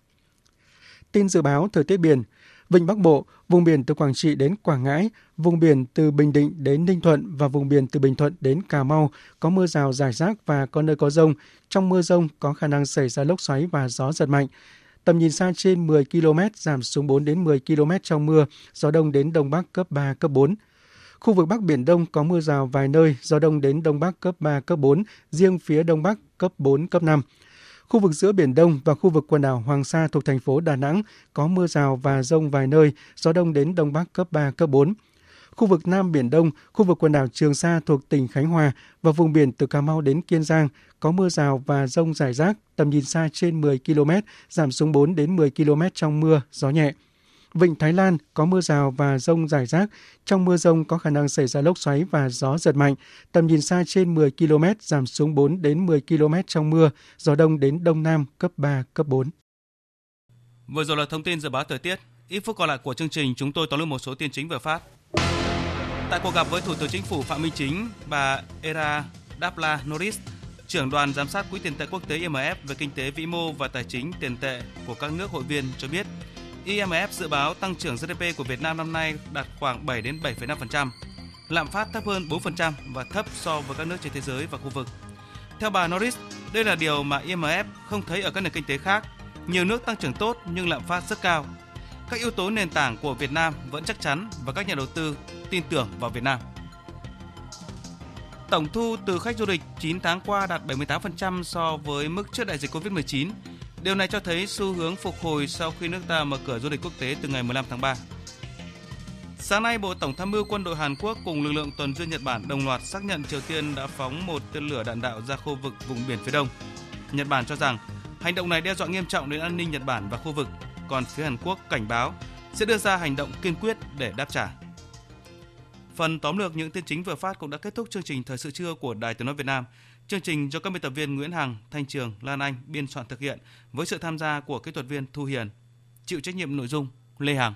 Tin dự báo thời tiết biển, Vịnh Bắc Bộ, vùng biển từ Quảng Trị đến Quảng Ngãi, vùng biển từ Bình Định đến Ninh Thuận và vùng biển từ Bình Thuận đến Cà Mau có mưa rào rải rác và có nơi có rông. Trong mưa rông có khả năng xảy ra lốc xoáy và gió giật mạnh. Tầm nhìn xa trên 10 km, giảm xuống 4 đến 10 km trong mưa, gió đông đến đông bắc cấp 3, cấp 4. Khu vực Bắc Biển Đông có mưa rào vài nơi, gió đông đến đông bắc cấp 3, cấp 4, riêng phía đông bắc cấp 4, cấp 5. Khu vực giữa Biển Đông và khu vực quần đảo Hoàng Sa thuộc thành phố Đà Nẵng có mưa rào và rông vài nơi, gió đông đến đông bắc cấp 3, cấp 4. Khu vực Nam Biển Đông, khu vực quần đảo Trường Sa thuộc tỉnh Khánh Hòa và vùng biển từ Cà Mau đến Kiên Giang có mưa rào và rông rải rác, tầm nhìn xa trên 10 km, giảm xuống 4 đến 10 km trong mưa, gió nhẹ. Vịnh Thái Lan có mưa rào và rông rải rác. Trong mưa rông có khả năng xảy ra lốc xoáy và gió giật mạnh. Tầm nhìn xa trên 10 km, giảm xuống 4 đến 10 km trong mưa. Gió đông đến đông nam cấp 3, cấp 4. Vừa rồi là thông tin dự báo thời tiết. Ít phút còn lại của chương trình, chúng tôi tóm lược một số tin chính vừa phát. Tại cuộc gặp với Thủ tướng Chính phủ Phạm Minh Chính, bà Era Dapla Norris, trưởng đoàn giám sát Quỹ tiền tệ quốc tế IMF về kinh tế vĩ mô và tài chính tiền tệ của các nước hội viên cho biết, IMF dự báo tăng trưởng GDP của Việt Nam năm nay đạt khoảng 7 đến 7,5%, lạm phát thấp hơn 4% và thấp so với các nước trên thế giới và khu vực. Theo bà Norris, đây là điều mà IMF không thấy ở các nền kinh tế khác. Nhiều nước tăng trưởng tốt nhưng lạm phát rất cao. Các yếu tố nền tảng của Việt Nam vẫn chắc chắn và các nhà đầu tư tin tưởng vào Việt Nam. Tổng thu từ khách du lịch 9 tháng qua đạt 78% so với mức trước đại dịch Covid-19. Điều này cho thấy xu hướng phục hồi sau khi nước ta mở cửa du lịch quốc tế từ ngày 15 tháng 3. Sáng nay, Bộ Tổng tham mưu quân đội Hàn Quốc cùng lực lượng tuần duyên Nhật Bản đồng loạt xác nhận Triều Tiên đã phóng một tên lửa đạn đạo ra khu vực vùng biển phía đông. Nhật Bản cho rằng hành động này đe dọa nghiêm trọng đến an ninh Nhật Bản và khu vực, còn phía Hàn Quốc cảnh báo sẽ đưa ra hành động kiên quyết để đáp trả. Phần tóm lược những tin chính vừa phát cũng đã kết thúc chương trình Thời sự trưa của Đài Tiếng Nói Việt Nam. Chương trình do các biên tập viên Nguyễn Hằng, Thanh Trường, Lan Anh biên soạn thực hiện với sự tham gia của kỹ thuật viên Thu Hiền. Chịu trách nhiệm nội dung Lê Hằng.